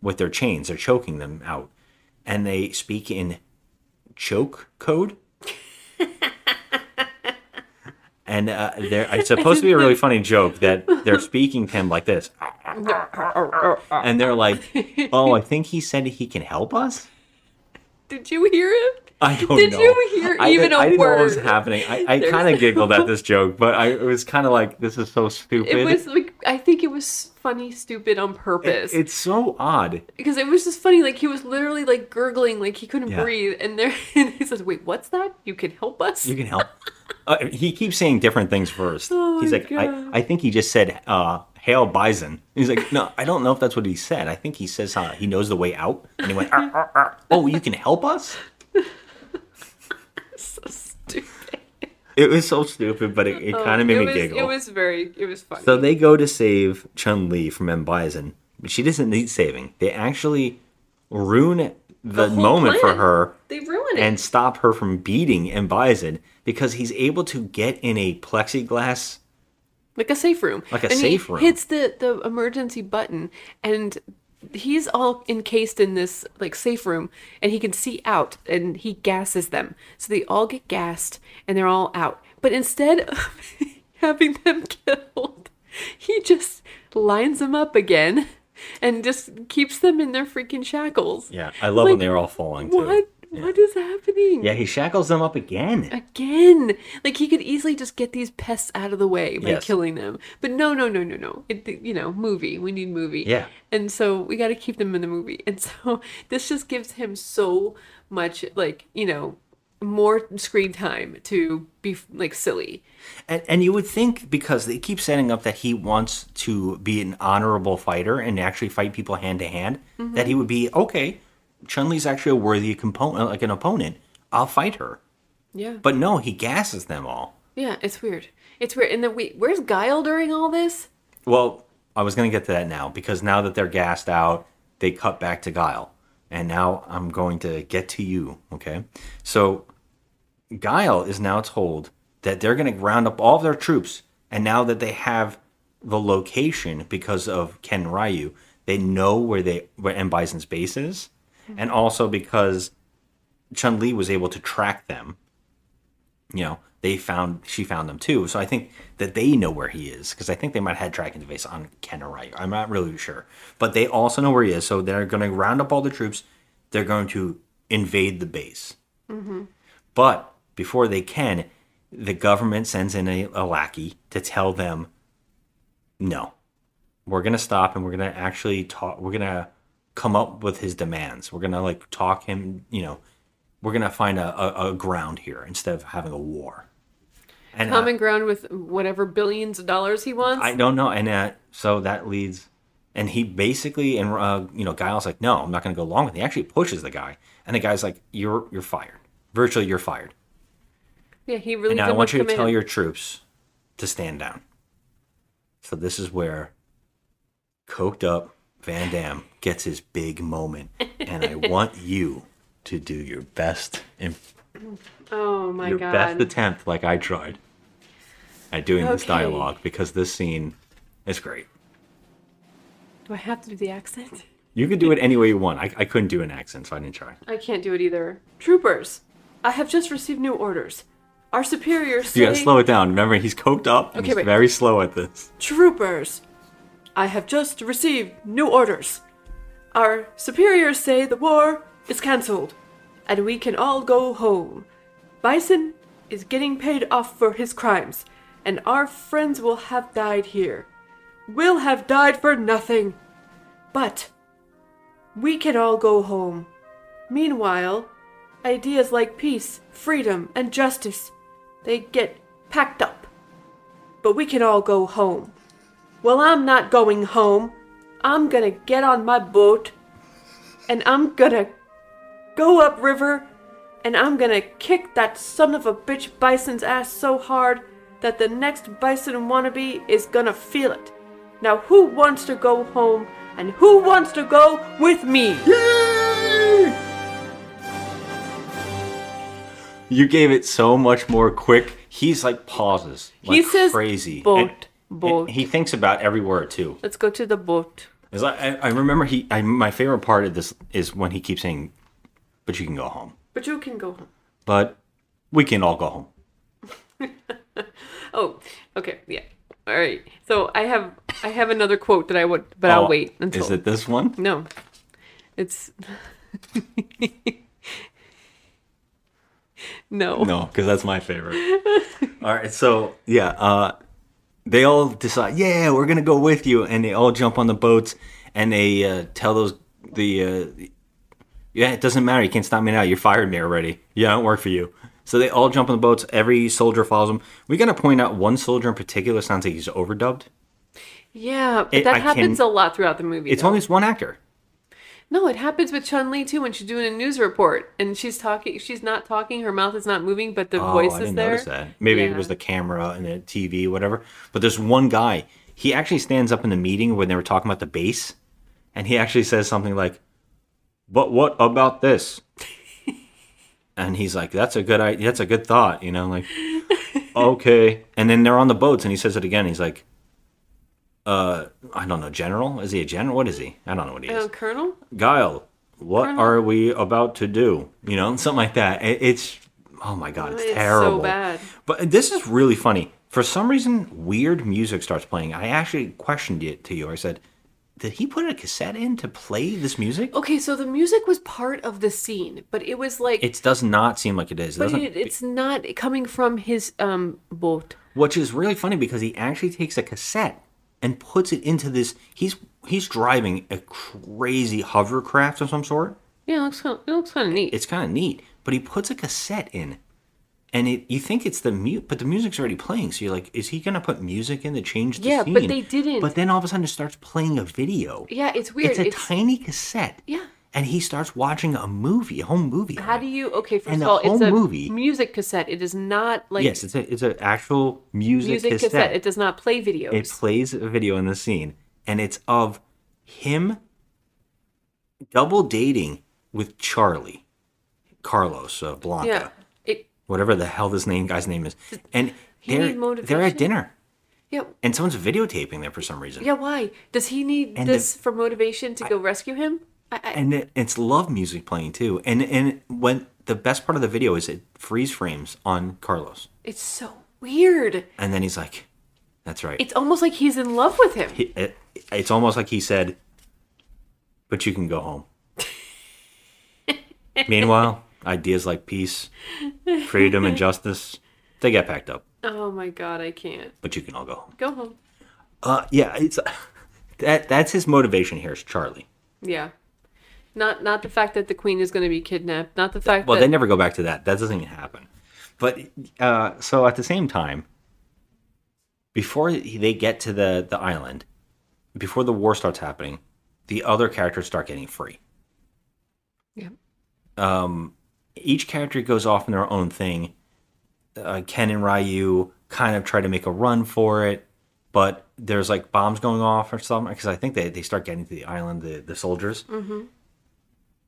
with their chains. They're choking them out, and they speak in choke code. [laughs] And uh, there, it's [laughs] supposed to be a really funny joke that they're [laughs] speaking to him like this, [laughs] and they're like, "Oh, I think he said he can help us." Did you hear it? I don't know. Did know. you hear I, even I a didn't know what was happening. I, I kind of giggled at this joke, but I it was kind of like, "This is so stupid." It was like I think it was funny, stupid on purpose. it's so odd. because it was just funny. Like he was literally like gurgling, like he couldn't Yeah. breathe, and there and he says, "Wait, what's that? You can help us." You can help. Uh, he keeps saying different things first. Oh He's like, I, I think he just said, uh, "Hail Bison." He's like, no, I don't know if that's what he said. I think he says uh, he knows the way out, and he went, "Ar, ar, ar. "Oh, you can help us." [laughs] so stupid. It was so stupid, but it, it Oh, kind of made me giggle. It was very. It was funny. So they go to save Chun Li from M Bison, but she doesn't need saving. They actually ruin the, whole moment for her They ruin it. and stop her from beating M Bison because he's able to get in a plexiglass. like a safe room. Like a and safe he room. Hits the the emergency button, and he's all encased in this like safe room, and he can see out, and he gasses them, so they all get gassed, and they're all out. But instead of [laughs] having them [laughs] killed, he just lines them up again, and just keeps them in their freaking shackles. Yeah, I love when they're all falling too. What? What is happening? Yeah, he shackles them up again. again. Like he could easily just get these pests out of the way by Yes. killing them. But no, no, no, no, no. It, you know, movie. We need movie. Yeah. And so we got to keep them in the movie. And so [laughs] this just gives him so much, like you know, more screen time to be like silly. And, and you would think because they keep setting up that he wants to be an honorable fighter and actually fight people hand to hand, that he mm-hmm. would be okay. Chun Li's actually a worthy component, uh, like an opponent. I'll fight her. Yeah. But no, he gasses them all. Yeah, it's weird. It's weird. And then wait, where's Guile during all this? Well, I was going to get to that now because now that they're gassed out, they cut back to Guile. And now I'm going to get to you, okay? So Guile is now told that they're going to round up all of their troops. And now that they have the location because of Ken Ryu, they know where they where M Bison's base is. And also because Chun Li was able to track them you know, they found she found them too. So I think that they know where he is because I think they might have had tracking device on Ken or Ryu. I'm not really sure, but they also know where he is. So they're going to round up all the troops. They're going to invade the base. Mm-hmm. But before they can, the government sends in a, a lackey to tell them, no, we're going to stop and we're going to actually talk. We're going to come up with his demands. We're going to like talk him, you know, we're going to find a, a, a ground here instead of having a war. And uh, ground with whatever billions of dollars he wants. I don't know. And uh, so that leads, and he basically, and uh, you know, Guile's like, no, I'm not going to go along with it. He actually pushes the guy, and the guy's like, you're you're fired. Virtually, you're fired. yeah, he really. and now I want you to tell your troops to stand down. So this is where coked up Van Damme gets his big moment, and I want you to do your best and Oh my your god. best attempt, like I tried, at doing this dialogue because this scene is great. Do I have to do the accent? You can do it any way you want. I, I couldn't do an accent, so I didn't try. I can't do it either. Troopers, I have just received new orders. Our superiors say. You gotta slow it down. Remember, he's coked up and Okay, he's wait. very slow at this. Troopers, I have just received new orders. Our superiors say the war is cancelled, and we can all go home. Bison is getting paid off for his crimes, and our friends will have died here. We'll have died for nothing. But we can all go home. Meanwhile, ideas like peace, freedom, and justice, they get packed up. But we can all go home. Well, I'm not going home. I'm gonna get on my boat and I'm gonna go upriver and I'm gonna kick that son of a bitch bison's ass so hard that the next bison wannabe is gonna feel it. Now, who wants to go home and who wants to go with me? You gave it so much more quick. He's like pauses. Like He says crazy. boat, And- boat. he thinks about every word too. Let's go to the boat. Like, I, I remember he. I, my favorite part of this is when he keeps saying, "But you can go home." But you can go home. But we can all go home. [laughs] Oh, okay, yeah. All right. So I have I have another quote that I would, but Oh, I'll wait until. Is it this one? No, it's [laughs] no. No, because that's my favorite. all right, so yeah, uh, they all decide, yeah, we're gonna go with you, and they all jump on the boats, and they uh, tell those the, uh, yeah, it doesn't matter, you can't stop me now. You fired me already. Yeah, I don't work for you. So they all jump on the boats. Every soldier follows them. We gotta point out one soldier in particular sounds like he's overdubbed. Yeah, but It- that I happens can- a lot throughout the movie. It's though. only this one actor. No, it happens with Chun Li too when she's doing a news report and she's talking. She's not talking. Her mouth is not moving, but the oh, voice I is didn't there. notice that. Maybe it was the camera and the TV, whatever. But there's one guy. He actually stands up in the meeting when they were talking about the base, and he actually says something like, "But what about this?" [laughs] and he's like, "That's a good idea. That's a good thought." You know, like, okay. And then they're on the boats, and he says it again. He's like, "Uh, I don't know, General. Is he a general? What is he? I don't know what he is." Uh, Colonel. Guile, what Colonel? are we about to do? You know, [laughs] something like that. It, it's oh my god, it's, It's so terrible. bad. But this is really funny. For some reason, weird music starts playing. I actually questioned it to you. I said, "Did he put a cassette in to play this music?" Okay, so the music was part of the scene, but it was like, It does not seem like it is. It but it, it's not coming from his um boat. which is really funny because he actually takes a cassette and puts it into this. He's he's driving a crazy hovercraft of some sort. Yeah, it looks kind of, it looks kind of neat. It's kind of neat, but he puts a cassette in, and it you think it's the mute, but the music's already playing. So you're like, is he gonna put music in to change the Yeah, scene? Yeah, but they didn't. But then all of a sudden it starts playing a video. Yeah, it's weird. It's a It's- tiny cassette. Yeah. And he starts watching a movie, a home movie. How do you? Okay, first And of the all, it's a movie- music cassette. It is not like yes, it's a it's an actual music, music cassette. cassette. It does not play videos. It plays a video in the scene, and it's of him double dating with Charlie, Carlos uh, Blanka, yeah, it. whatever the hell this name guy's name is, and they're they're at dinner, Yeah, and someone's videotaping there for some reason, yeah. Why does he need And this for motivation to go rescue him? I, I, and it, it's love music playing too, and and when the best part of the video is it freeze frames on Carlos, it's so weird. and then he's like, "That's right." It's almost like he's in love with him. He, it, it's almost like he said, "But you can go home." [laughs] Meanwhile, ideas like peace, freedom, and justice, they get packed up. Oh my god, I can't But you can all go home. go home. Uh, yeah, it's [laughs] that. That's his motivation here. Is Charlie? Yeah, not not the fact that the queen is going to be kidnapped. Not the fact Well, that they never go back to that. That doesn't even happen. But uh, so at the same time, before they get to the the island, before the war starts happening, the other characters start getting free. Yeah. Um, each character goes off in their own thing. Uh, Ken and Ryu kind of try to make a run for it, but there's like bombs going off or something because I think they, they start getting to the island, the, the soldiers. hmm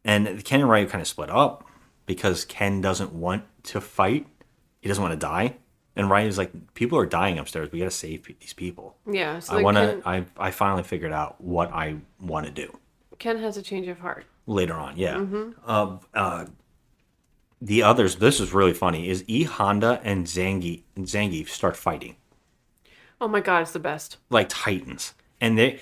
And Ken and Ryu kind of split up because Ken doesn't want to fight. He doesn't want to die. And Ryu's like, people are dying upstairs. We got to save pe- these people. Yeah, so I then want to. I I finally figured out what I want to do Ken has a change of heart. later on. Yeah. Mhm. Uh, uh, the others. This is really funny. Is E Honda and Zangi Zangief start fighting Oh my god, it's the best. like titans, and they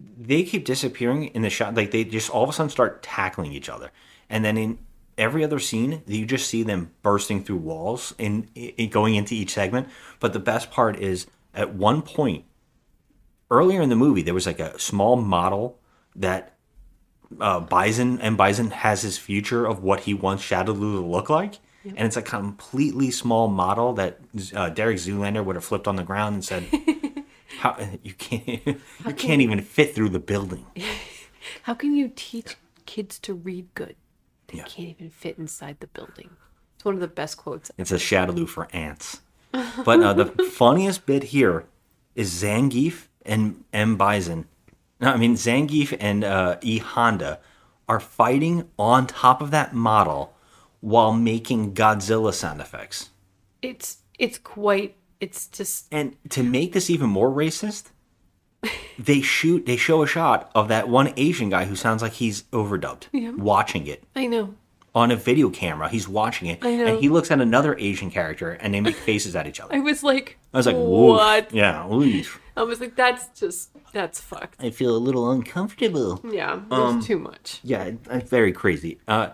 they keep disappearing in the shot. Like they just all of a sudden start tackling each other, and then in every other scene, you just see them bursting through walls and i- going into each segment. But the best part is at one point earlier in the movie, there was like a small model that uh, Bison and Bison has his future of what he wants Shadaloo to look like. And it's a completely small model that uh, Derek Zoolander would have flipped on the ground and said, "How [laughs] you can't [laughs] you can't even fit through the building." [laughs] How can you teach kids to read good? They can't even fit inside the building. It's one of the best quotes. It's a Shadaloo for ants. But uh, the funniest bit here is Zangief and M Bison. No, I mean Zangief and uh, E Honda are fighting on top of that model while making Godzilla sound effects. It's it's quite. It's just And to make this even more racist, they shoot they show a shot of that one Asian guy who sounds like he's overdubbed Yeah. watching it I know. on a video camera. He's watching it I know. and he looks at another Asian character and they make faces at each other. I was like, I was like, Woof. what? Yeah, oof. I was like, that's just that's fucked. I feel a little uncomfortable. Yeah, it Um, too much. Yeah, it- it's very crazy. Uh,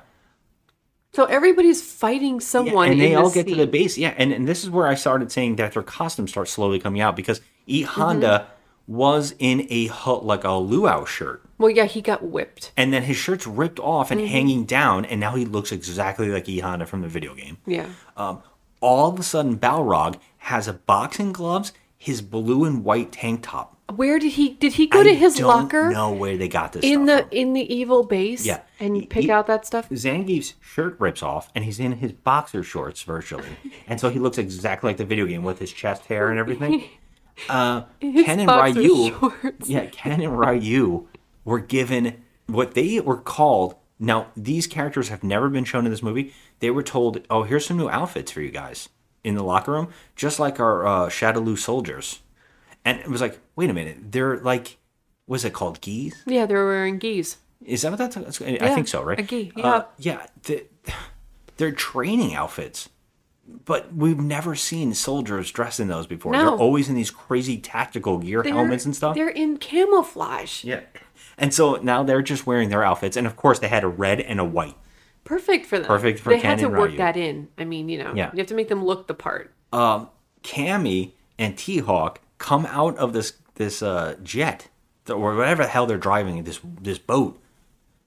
So everybody's fighting someone, and they all get to the base. Yeah, and, and this is where I started saying that their costumes start slowly coming out because E Honda was in a like a luau shirt. Well, yeah, he got whipped. And then his shirt's ripped off and Mhm. hanging down, and now he looks exactly like E Honda from the video game. Yeah. Um, all of a sudden, Balrog has a boxing gloves, his blue and white tank top. Where did he did he go to his Don't locker know where they got this in the in the evil base? Yeah. and pick out that stuff. Zangief's shirt rips off, and he's in his boxer shorts virtually, [laughs] and so he looks exactly like the video game with his chest hair and everything. [laughs] Uh, His Ken and boxer Ryu, shorts. yeah, Ken and Ryu were given what they were called. Now these characters have never been shown in this movie. They were told, "Oh, here's some new outfits for you guys in the locker room, just like our uh, Shadaloo soldiers." And it was like, wait a minute, they're like, what's it called, geese? Yeah, they were wearing geese. Is that what that's? I Yeah, think so, right? a gi, Uh, yeah. yeah. The, they're training outfits, but we've never seen soldiers dressed in those before. No. They're always in these crazy tactical gear They're- helmets and stuff. They're in camouflage. Yeah. And so now they're just wearing their outfits, and of course they had a red and a white. Perfect for them. Perfect for They Ken had to and work Ryu. that in. I mean, you know, Yeah. you have to make them look the part. Um, Cammy and T Hawk come out of this this uh, jet or whatever the hell they're driving this this boat,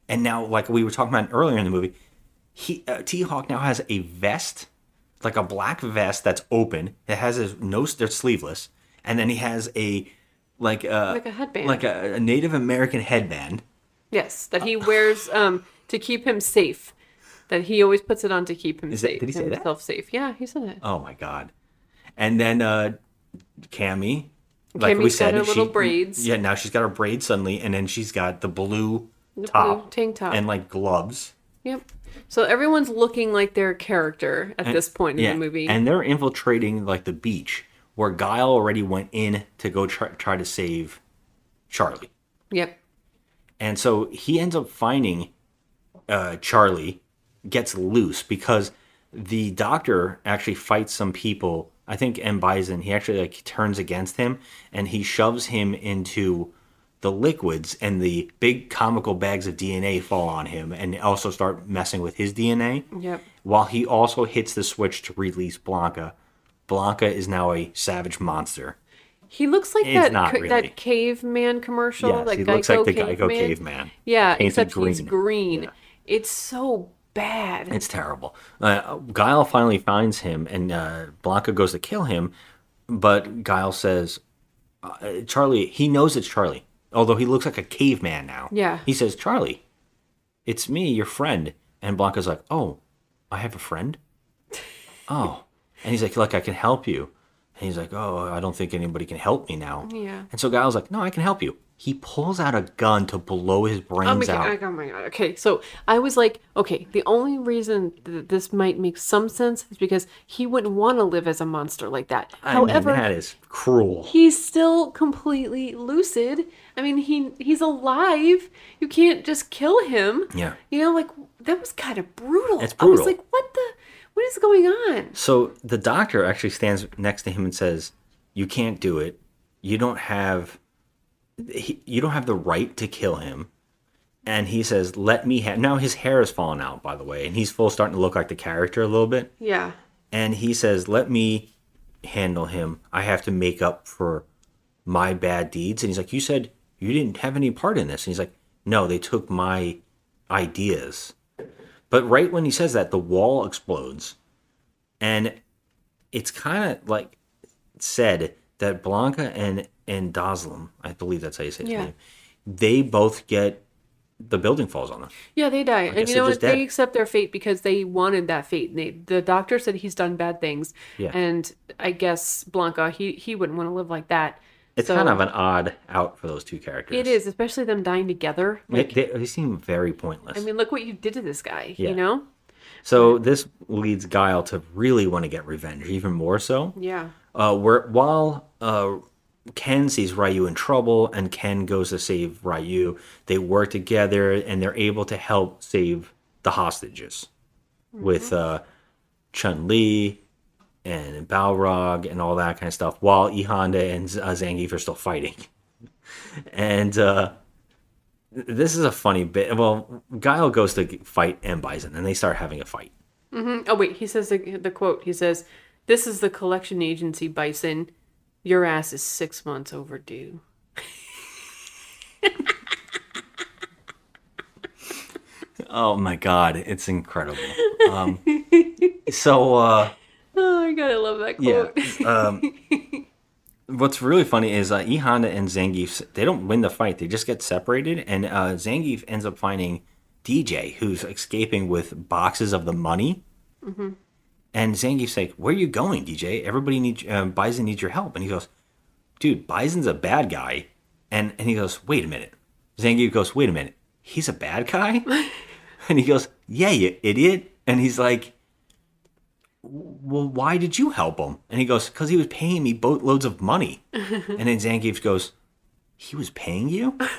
and now like we were talking about earlier in the movie, he uh, T Hawk now has a vest, like a black vest that's open. It has his nose, they're sleeveless, and then he has a like a Like a headband. like a, a Native American headband. Yes, that he wears um to keep him safe. That he always puts it on to keep him Is safe. did he say that? himself safe? Yeah, he said it. Oh my god! And then uh Cammy, like Cammy's we said, got her little braids. Yeah, now she's got her braids suddenly, and then she's got the blue The top, blue tank top. and like gloves. Yep. So everyone's looking like their character at this point in the movie. and they're infiltrating like the beach where Guile already went in to go try, try to save Charlie, yep. and so he ends up finding uh, Charlie gets loose because the doctor actually fights some people. I think M Bison he actually like turns against him and he shoves him into the liquids and the big comical bags of DNA fall on him and also start messing with his DNA. Yep. While he also hits the switch to release Blanka. Blanka is now a savage monster. He looks like It's that not really. that caveman commercial. Yes, he looks like Geico the Geico caveman. Yeah, Painted except he's green. green. It's so bad. It's terrible. Uh, Guile finally finds him, and uh, Blanka goes to kill him, but Guile says, uh, "Charlie." He knows it's Charlie, although he looks like a caveman now. Yeah. He says, "Charlie, it's me, your friend." And Blanka's like, "Oh, I have a friend." [laughs] oh, and he's like, "Look, I can help you." And he's like, "Oh, I don't think anybody can help me now." Yeah. And so Guile's like, "No, I can help you." He pulls out a gun to blow his brains Oh out. god, oh my god. Okay, so I was like, okay, the only reason that this might make some sense is because he wouldn't want to live as a monster like that. I However, mean, that is cruel. he's still completely lucid. I mean, he he's alive. You can't just kill him. Yeah. You know, like that was kind of brutal. It's brutal. I was like, what the what is going on? So the doctor actually stands next to him and says, "You can't do it. You don't have he, you don't have the right to kill him." and he says, "Let me have." Now his hair is falling out, by the way, and he's full starting to look like the character a little bit. Yeah. And he says, "Let me handle him. I have to make up for my bad deeds." And he's like, "You said you didn't have any part in this." And he's like, "No, they took my ideas." But right when he says that, the wall explodes, and it's kind of like said that Blanka and and Doslam, I believe that's how you say his Yeah. name, they both get the building falls on them. Yeah, they die. And you know what? They accept their fate because they wanted that fate. They, the doctor said he's done bad things. Yeah. And I guess Blanka, he, he wouldn't want to live like that. It's So- kind of an odd out for those two characters. It is, especially them dying together. They, Like, they, they seem very pointless. I mean, look what you did to this guy, Yeah. you know? so this leads Guile to really want to get revenge, even more so. Yeah. Uh, where while uh, Ken sees Ryu in trouble and Ken goes to save Ryu, they work together and they're able to help save the hostages with uh, Chun Li and Balrog and all that kind of stuff, while E Honda and uh, Zangief are still fighting. [laughs] And uh, this is a funny bit. Well, Guile goes to fight M Bison, and they start having a fight. hmm Oh, wait, he says the, the quote. He says, This is the collection agency, Bison. Your ass is six months overdue. [laughs] Oh my god, it's incredible. Um, so uh, [laughs] Oh, my God, I love that yeah, quote. um, [laughs] what's really funny is uh, E Honda and Zangief they don't win the fight; they just get separated, and uh, Zangief ends up finding Dee Jay, who's escaping with boxes of the money. hmm And Zangief's like, "Where are you going, Dee Jay? Everybody needs um, Bison needs your help." And he goes, "Dude, Bison's a bad guy." And and he goes, "Wait a minute." Zangief goes, "Wait a minute. He's a bad guy?" [laughs] and he goes, "Yeah, you idiot." And he's like, "Well, why did you help him?" And he goes, "Cuz he was paying me boatloads of money." [laughs] and then Zangief goes, "He was paying you?" [laughs]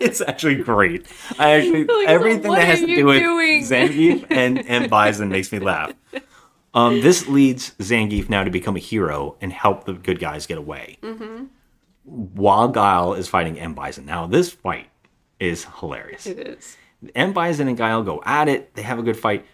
it's actually great. I actually Like, everything that has to do with doing? Zangief and and Bison makes me laugh. Um, this leads Zangief now to become a hero and help the good guys get away, hmm while Guile is fighting M Bison. Now this fight is hilarious. It is. M Bison and Guile go at it. They have a good fight.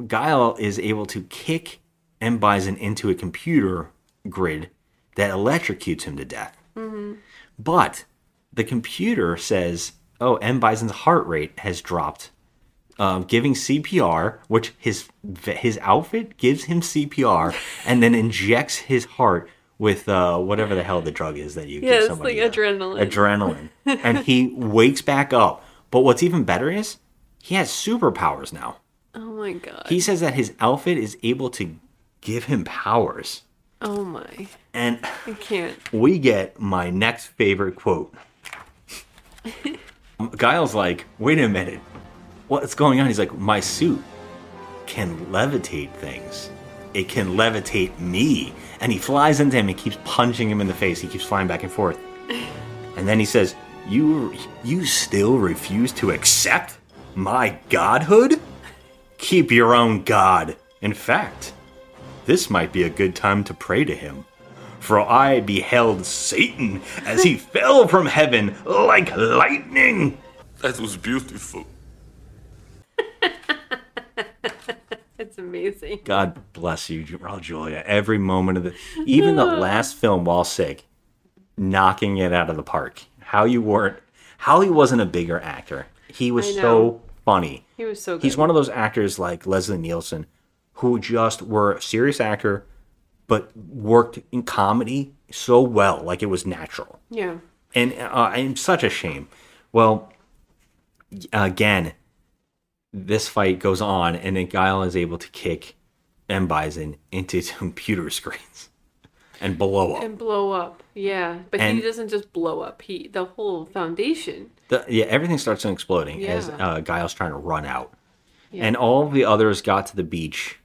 Guile is able to kick M Bison into a computer grid that electrocutes him to death. hmm But the computer says, "Oh, M Bison's heart rate has dropped." Um, giving CPR, which his his outfit gives him CPR, [laughs] and then injects his heart with uh, whatever the hell the drug is that you Yeah, give it's somebody. like adrenaline. adrenaline, [laughs] and he wakes back up. But what's even better is he has superpowers now. Oh my god. He says that his outfit is able to give him powers, Oh my. and I can't. we get my next favorite quote. [laughs] Guile's like, wait a minute. What's going on? He's like, my suit can levitate things. It can levitate me. And he flies into him and keeps punching him in the face. He keeps flying back and forth. [laughs] And then he says, You you still refuse to accept my godhood? Keep your own god. In fact, this might be a good time to pray to him. For I beheld Satan as he [laughs] fell from heaven like lightning. That was beautiful. [laughs] It's amazing. God bless you, Raul oh, Julia. Every moment of the, even the [laughs] last film, while sick, knocking it out of the park. How you weren't, how he wasn't a bigger actor. He was so know. Funny. He was so He's one of those actors like Leslie Nielsen, who just were a serious actor, but worked in comedy so well, like it was natural. Yeah. and uh, and such a shame. Well, again, this fight goes on, and then Guile is able to kick M Bison into [laughs] computer screens and blow up. And blow up. Yeah. But And- he doesn't just blow up. He the whole foundation. The, yeah, everything starts exploding as Yeah. uh, Guile's trying to run out, Yeah. and all the others got to the beach,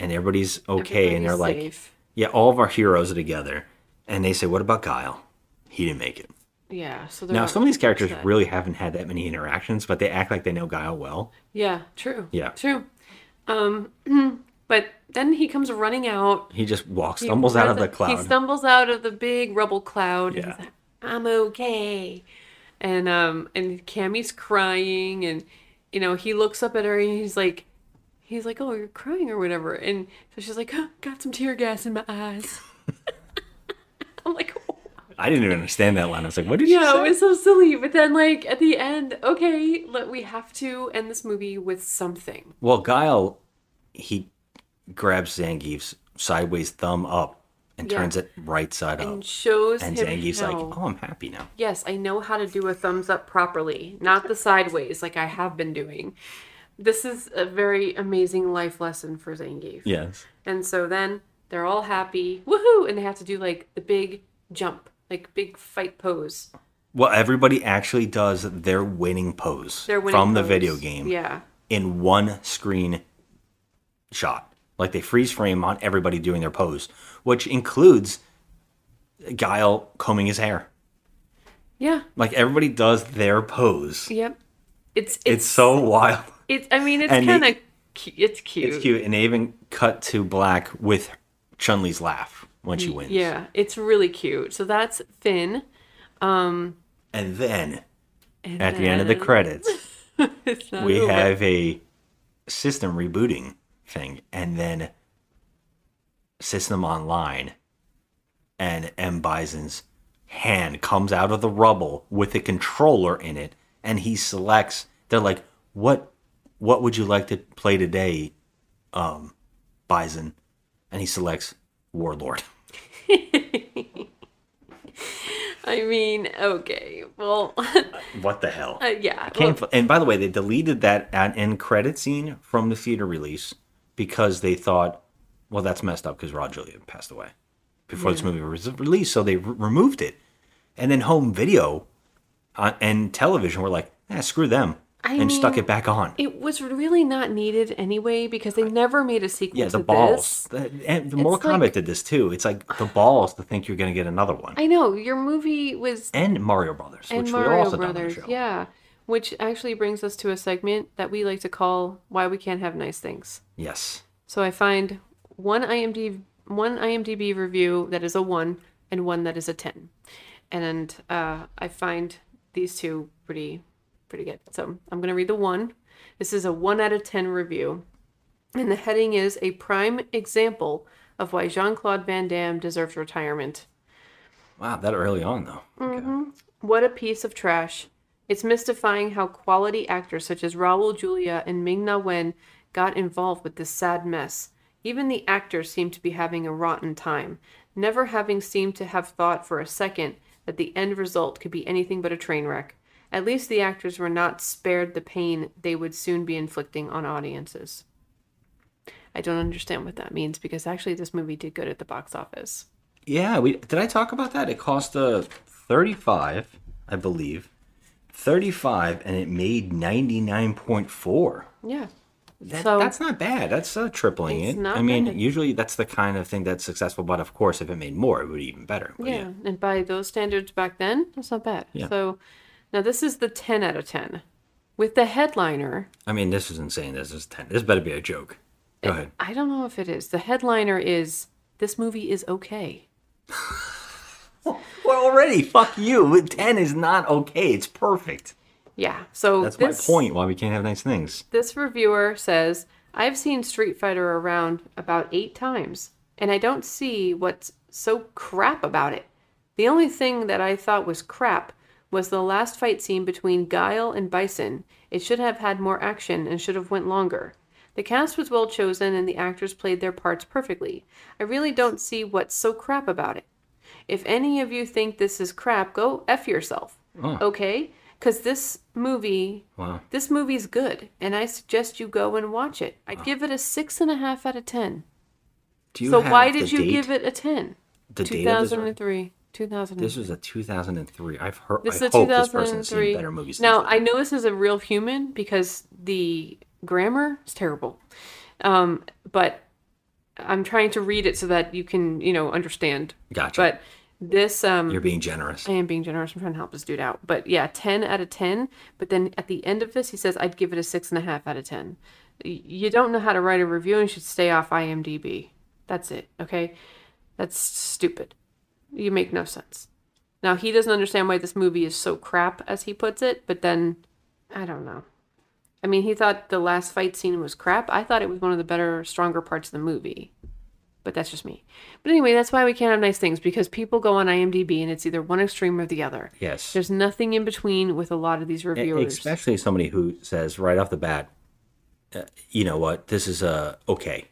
and everybody's okay, and they're Everybody's like, yeah, all of our heroes are together, and they say, what about Guile? He didn't make it. Yeah. So Now, some of these characters upset. really haven't had that many interactions, but they act like they know Guile well. Yeah, true. Yeah. True. Um [clears throat] but then he comes running out. He just walks, stumbles out of the cloud. He stumbles out of the big rubble cloud. and Yeah. He's like, I'm okay. And um and Cammy's crying and you know he looks up at her and he's like he's like oh you're crying or whatever and so she's like oh, got some tear gas in my eyes [laughs] I'm like I didn't even understand that line. I was like, what did you yeah say? it was so silly but then like at the end okay let we have to end this movie with something Well, Guile, he grabs Zangief's sideways thumb up and Yeah. turns it right side and up. And shows And him Zangief's like, oh, I'm happy now. Yes, I know how to do a thumbs up properly, not the sideways like I have been doing. This is a very amazing life lesson for Zangief. Yes. And so then they're all happy, woohoo, and they have to do like the big jump, like big fight pose. Well, everybody actually does their winning pose Their winning from the video game Yeah. in one screen shot. Like they freeze frame on everybody doing their pose, which includes Guile combing his hair. Yeah. Like everybody does their pose. Yep. It's It's, it's so wild. it's I mean it's kind of cu- it's cute. It's cute. And they even cut to black with Chun Li's laugh when she wins. Yeah, it's really cute. So that's fin. Um And then And at the end of the credits, [laughs] we over. have a system rebooting thing, and then system online, and M Bison's hand comes out of the rubble with a controller in it, and he selects. They're like, "What? What would you like to play today, um, Bison?" And he selects Warlord. [laughs] [laughs] I mean, okay. Well, [laughs] What the hell? uh, yeah. I can't. well, and by the way, they deleted that at end credit scene from the theater release because they thought, well, that's messed up because Raul Julia passed away before this movie was released, so they re- removed it. And then home video uh, and television were like, eh, screw them, I and stuck it back on. It was really not needed anyway because they never made a sequel Yeah, the balls. The, and the Mortal like- did this too. It's like the balls to think you're going to get another one. I know your movie was And Mario Brothers, and which we Mario also done on the Brothers, show. yeah. Which actually brings us to a segment that we like to call "Why We Can't Have Nice Things." Yes. So I find one IMDb one IMDb review that is a one and one that is a ten, and uh, I find these two pretty pretty good. So I'm gonna read the one. This is a one out of ten review, and the heading is a prime example of why Jean Claude Van Damme deserves retirement. Wow, that early on though. Mm-hmm. What a piece of trash. It's mystifying how quality actors such as Raul Julia and Ming Na Wen got involved with this sad mess. Even the actors seemed to be having a rotten time, never having seemed to have thought for a second that the end result could be anything but a train wreck. At least the actors were not spared the pain they would soon be inflicting on audiences. I don't understand what that means because actually this movie did good at the box office. Yeah, we did I talk about that? It cost uh 35, I believe. 35 and it made 99.4. Yeah. That, So- that's not bad. That's uh, tripling it. I mean, bad. usually that's the kind of thing that's successful, but of course, if it made more, it would be even better. But yeah, and by those standards back then, that's not bad. Yeah. So now this is the 10 out of 10 with the headliner. I mean, this is insane. This is 10. This better be a joke. Go ahead. I don't know if it is. The headliner is this movie is okay. [laughs] Well, already, fuck you. 10 is not okay. It's perfect. Yeah. So That's this, my point why we can't have nice things. This reviewer says, I've seen Street Fighter around about eight times, and I don't see what's so crap about it. The only thing that I thought was crap was the last fight scene between Guile and Bison. It should have had more action and should have went longer. The cast was well chosen and the actors played their parts perfectly. I really don't see what's so crap about it. If any of you think this is crap, go F yourself. Oh. Okay? Because this movie Wow. this movie's good, and I suggest you go and watch it. I'd give it a six and a half out of ten. Do you so why did you date? give it a ten? The Two date of this- thousand and three. Two thousand. This was a 2003. I've heard. This I is a hope this person's seen 2003. better movies. Now I know this is a real human because the grammar is terrible, um, but I'm trying to read it so that you can you know understand. Gotcha. But this um, You're being generous. I am being generous. I'm trying to help this dude out. But yeah, 10 out of 10. But then at the end of this, he says, I'd give it a six and a half out of 10. You don't know how to write a review and you should stay off IMDb. That's it. Okay. That's stupid. You make no sense. Now he doesn't understand why this movie is so crap, as he puts it. But then, I don't know. I mean, he thought the last fight scene was crap. I thought it was one of the better, stronger parts of the movie. But that's just me. But anyway, that's why we can't have nice things because people go on IMDb and it's either one extreme or the other. Yes. There's nothing in between with a lot of these reviewers. Especially somebody who says right off the bat, uh, you know what, this is uh, okay.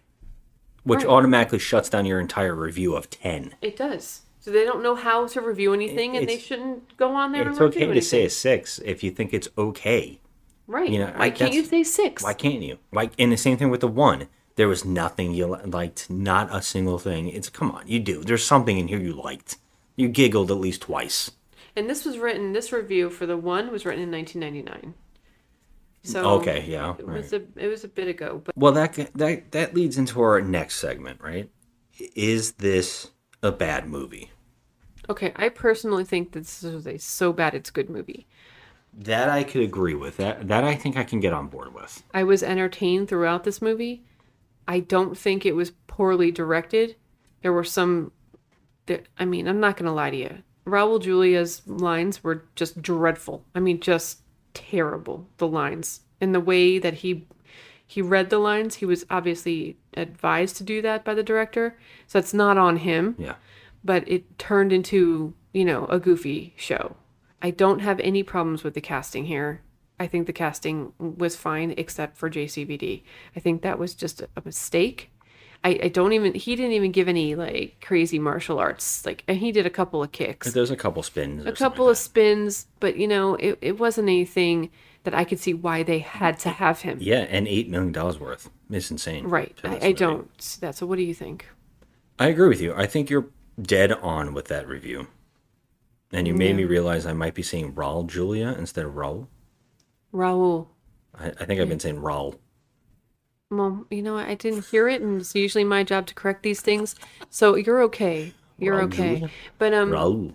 Which Right. automatically shuts down your entire review of 10. It does. So they don't know how to review anything, and they shouldn't go on there It's and review okay to say a 6 if you think it's okay. Right. You know, why I- can't you say six? Why can't you? Like, and the same thing with the 1. There was nothing you liked, not a single thing. It's, come on, you do. There's something in here you liked. You giggled at least twice. And this was written. This review for the one was written in 1999. So Okay, yeah, it was a it was a bit ago, but Well, that that that leads into our next segment, right? Is this a bad movie? okay. I personally think that this is a so bad it's good movie. That I could agree with. That that I think I can get on board with. I was entertained throughout this movie. I don't think it was poorly directed. There were some. I mean, I'm not gonna lie to you. Raul Julia's lines were just dreadful. I mean, just terrible. The lines and the way that he he read the lines. He was obviously advised to do that by the director, so it's not on him. Yeah. But it turned into you know a goofy show. I don't have any problems with the casting here. I think the casting was fine except for JCVD. I think that was just a mistake. I, I don't even he didn't even give any like crazy martial arts like and he did a couple of kicks There's a couple spins. a couple of spins but you know it, it wasn't anything that I could see why they had to have him Yeah, and eight million dollars worth. It's insane. right I, I don't see that so what do you think I agree with you. I think you're dead on with that review. And you made me realize I might be saying Raul Julia instead of Raul. Raul I, I think I've been saying Raul. well you know I didn't hear it and it's usually my job to correct these things so you're okay you're Raul okay but um Raul.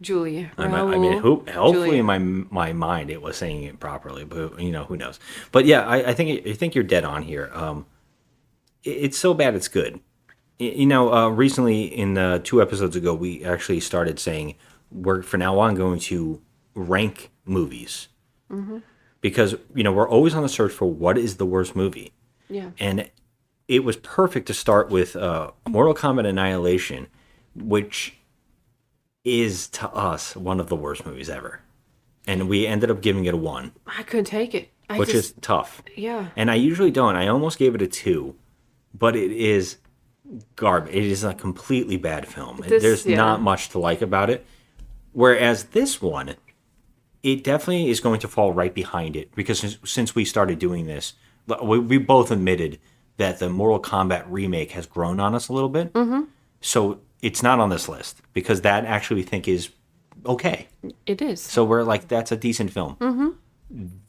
Julia I, might- I mean, Raul who, hopefully Julia. in my my mind it was saying it properly, but you know who knows. But yeah, I, I think I think you're dead on here. Um, it- it's so bad it's good. You know, uh, recently in uh, two episodes ago, we actually started saying we're for now on going to rank movies mm-hmm. Because you know we're always on the search for what is the worst movie, yeah and it was perfect to start with uh, Mortal Kombat Annihilation, which is to us one of the worst movies ever, and we ended up giving it a one, I couldn't take it I which just is tough. yeah And I usually don't. I almost gave it a two, but it is garbage. It is a completely bad film. This- There's yeah. not much to like about it. Whereas this one, it definitely is going to fall right behind it because since, since we started doing this, we, we both admitted that the Mortal Kombat remake has grown on us a little bit. mm-hmm. So it's not on this list because that actually we think is okay. it is So we're like, that's a decent film mm-hmm.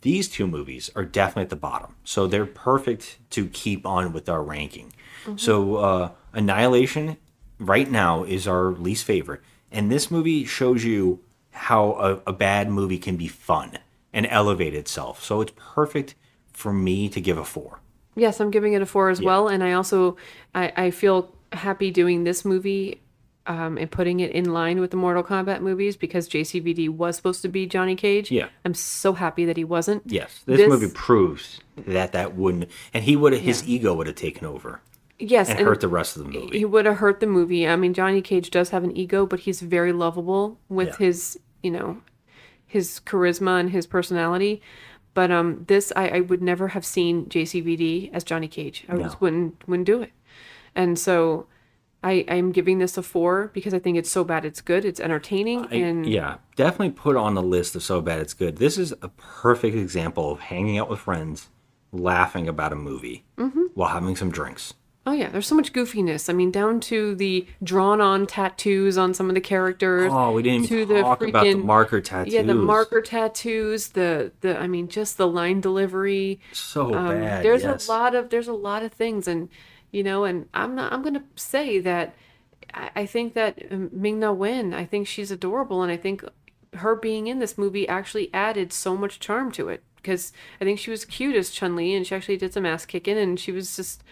these two movies are definitely at the bottom. So they're perfect to keep on with our ranking. Mhm. So uh, Annihilation right now is our least favorite. And this movie shows you how a, a bad movie can be fun and elevate itself. So it's perfect for me to give a four. Yes, I'm giving it a four as well, and I also I, I feel happy doing this movie um, and putting it in line with the Mortal Kombat movies because JCVD was supposed to be Johnny Cage. Yeah. I'm so happy that he wasn't. Yes, this, movie proves that that wouldn't, and he would have his ego would have taken over. Yes, and, and hurt the rest of the movie. He would have hurt the movie. I mean, Johnny Cage does have an ego, but he's very lovable with Yeah. his, you know, his charisma and his personality. But um, this I, I would never have seen JCVD as Johnny Cage. I No. just wouldn't wouldn't do it. And so, I I'm giving this a four because I think it's so bad it's good. It's entertaining I- and yeah, definitely put on the list of so bad it's good. This is a perfect example of hanging out with friends, laughing about a movie Mhm. while having some drinks. Oh yeah, there's so much goofiness. I mean, down to the drawn-on tattoos on some of the characters. Oh, we didn't even talk about the marker tattoos. Yeah, the marker tattoos. The the I mean, just the line delivery. So Um, bad. There's yes. a lot of there's a lot of things, and you know, and I'm not. I'm gonna say that I, I think that um, Ming Na Wen. I think she's adorable, and I think her being in this movie actually added so much charm to it because I think she was cute as Chun Li, and she actually did some ass kicking, and she was just,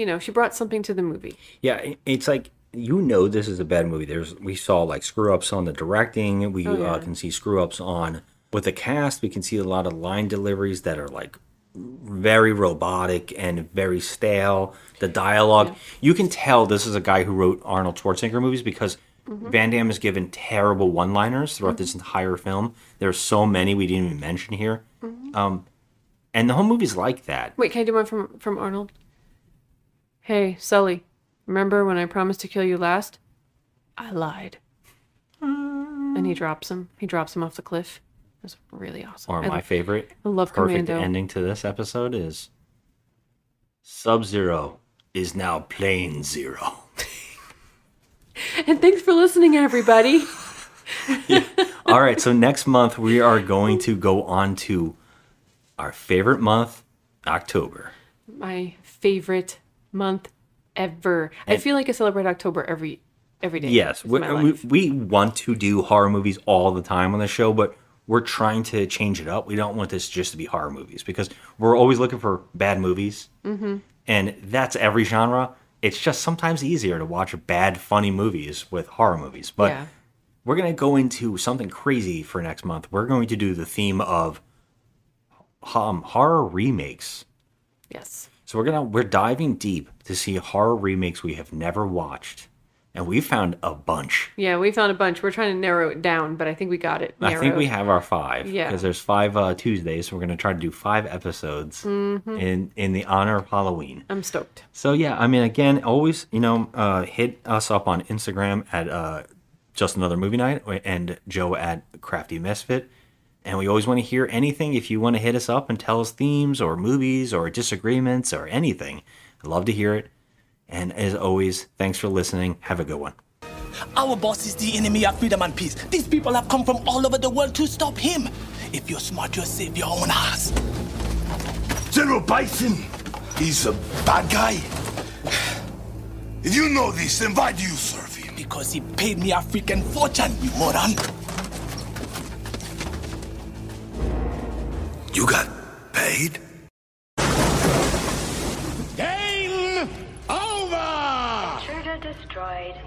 you know, she brought something to the movie. Yeah, it's like you know this is a bad movie. There's we saw like screw ups on the directing. We Oh, yeah. uh, can see screw ups on with the cast. We can see a lot of line deliveries that are like very robotic and very stale. The dialogue, you can tell this is a guy who wrote Arnold Schwarzenegger movies because Mhm. Van Damme is given terrible one liners throughout this entire film. There are so many we didn't even mention here. Mhm. Um, and the whole movie's like that. Wait, can I do one from from Arnold? Hey, Sully, remember when I promised to kill you last? I lied. And he drops him. He drops him off the cliff. It was really awesome. Or I my lo- favorite I love perfect Commando. ending to this episode is Sub Zero is now Plain Zero. [laughs] And thanks for listening, everybody. [laughs] [laughs] All right, so next month we are going to go on to our favorite month, October. My favorite month ever. I feel like I celebrate October every every day. Yes, we, we, we want to do horror movies all the time on the show, but we're trying to change it up. We don't want this just to be horror movies because we're always looking for bad movies, Mhm. and that's every genre. It's just sometimes easier to watch bad, funny movies with horror movies. But Yeah. we're going to go into something crazy for next month. We're going to do the theme of um, horror remakes. Yes. So we're gonna we're diving deep to see horror remakes we have never watched, and we found a bunch. Yeah, we found a bunch. We're trying to narrow it down, but I think we got it. I think we have our five. Yeah. Because there's five uh, Tuesdays, so we're gonna try to do five episodes Mhm. in in the honor of Halloween. I'm stoked. So yeah, I mean, again, always you know, uh, hit us up on Instagram at uh, just another movie night and Joe at Crafty Misfit. And we always want to hear anything. If you want to hit us up and tell us themes or movies or disagreements or anything, I'd love to hear it. And as always, thanks for listening. Have a good one. Our boss is the enemy of freedom and peace. These people have come from all over the world to stop him. If you're smart, you'll save your own ass. General Bison, he's a bad guy. If you know this, then why do you serve him? Because he paid me a freaking fortune, you moron. You got paid? Game over! Intruder destroyed.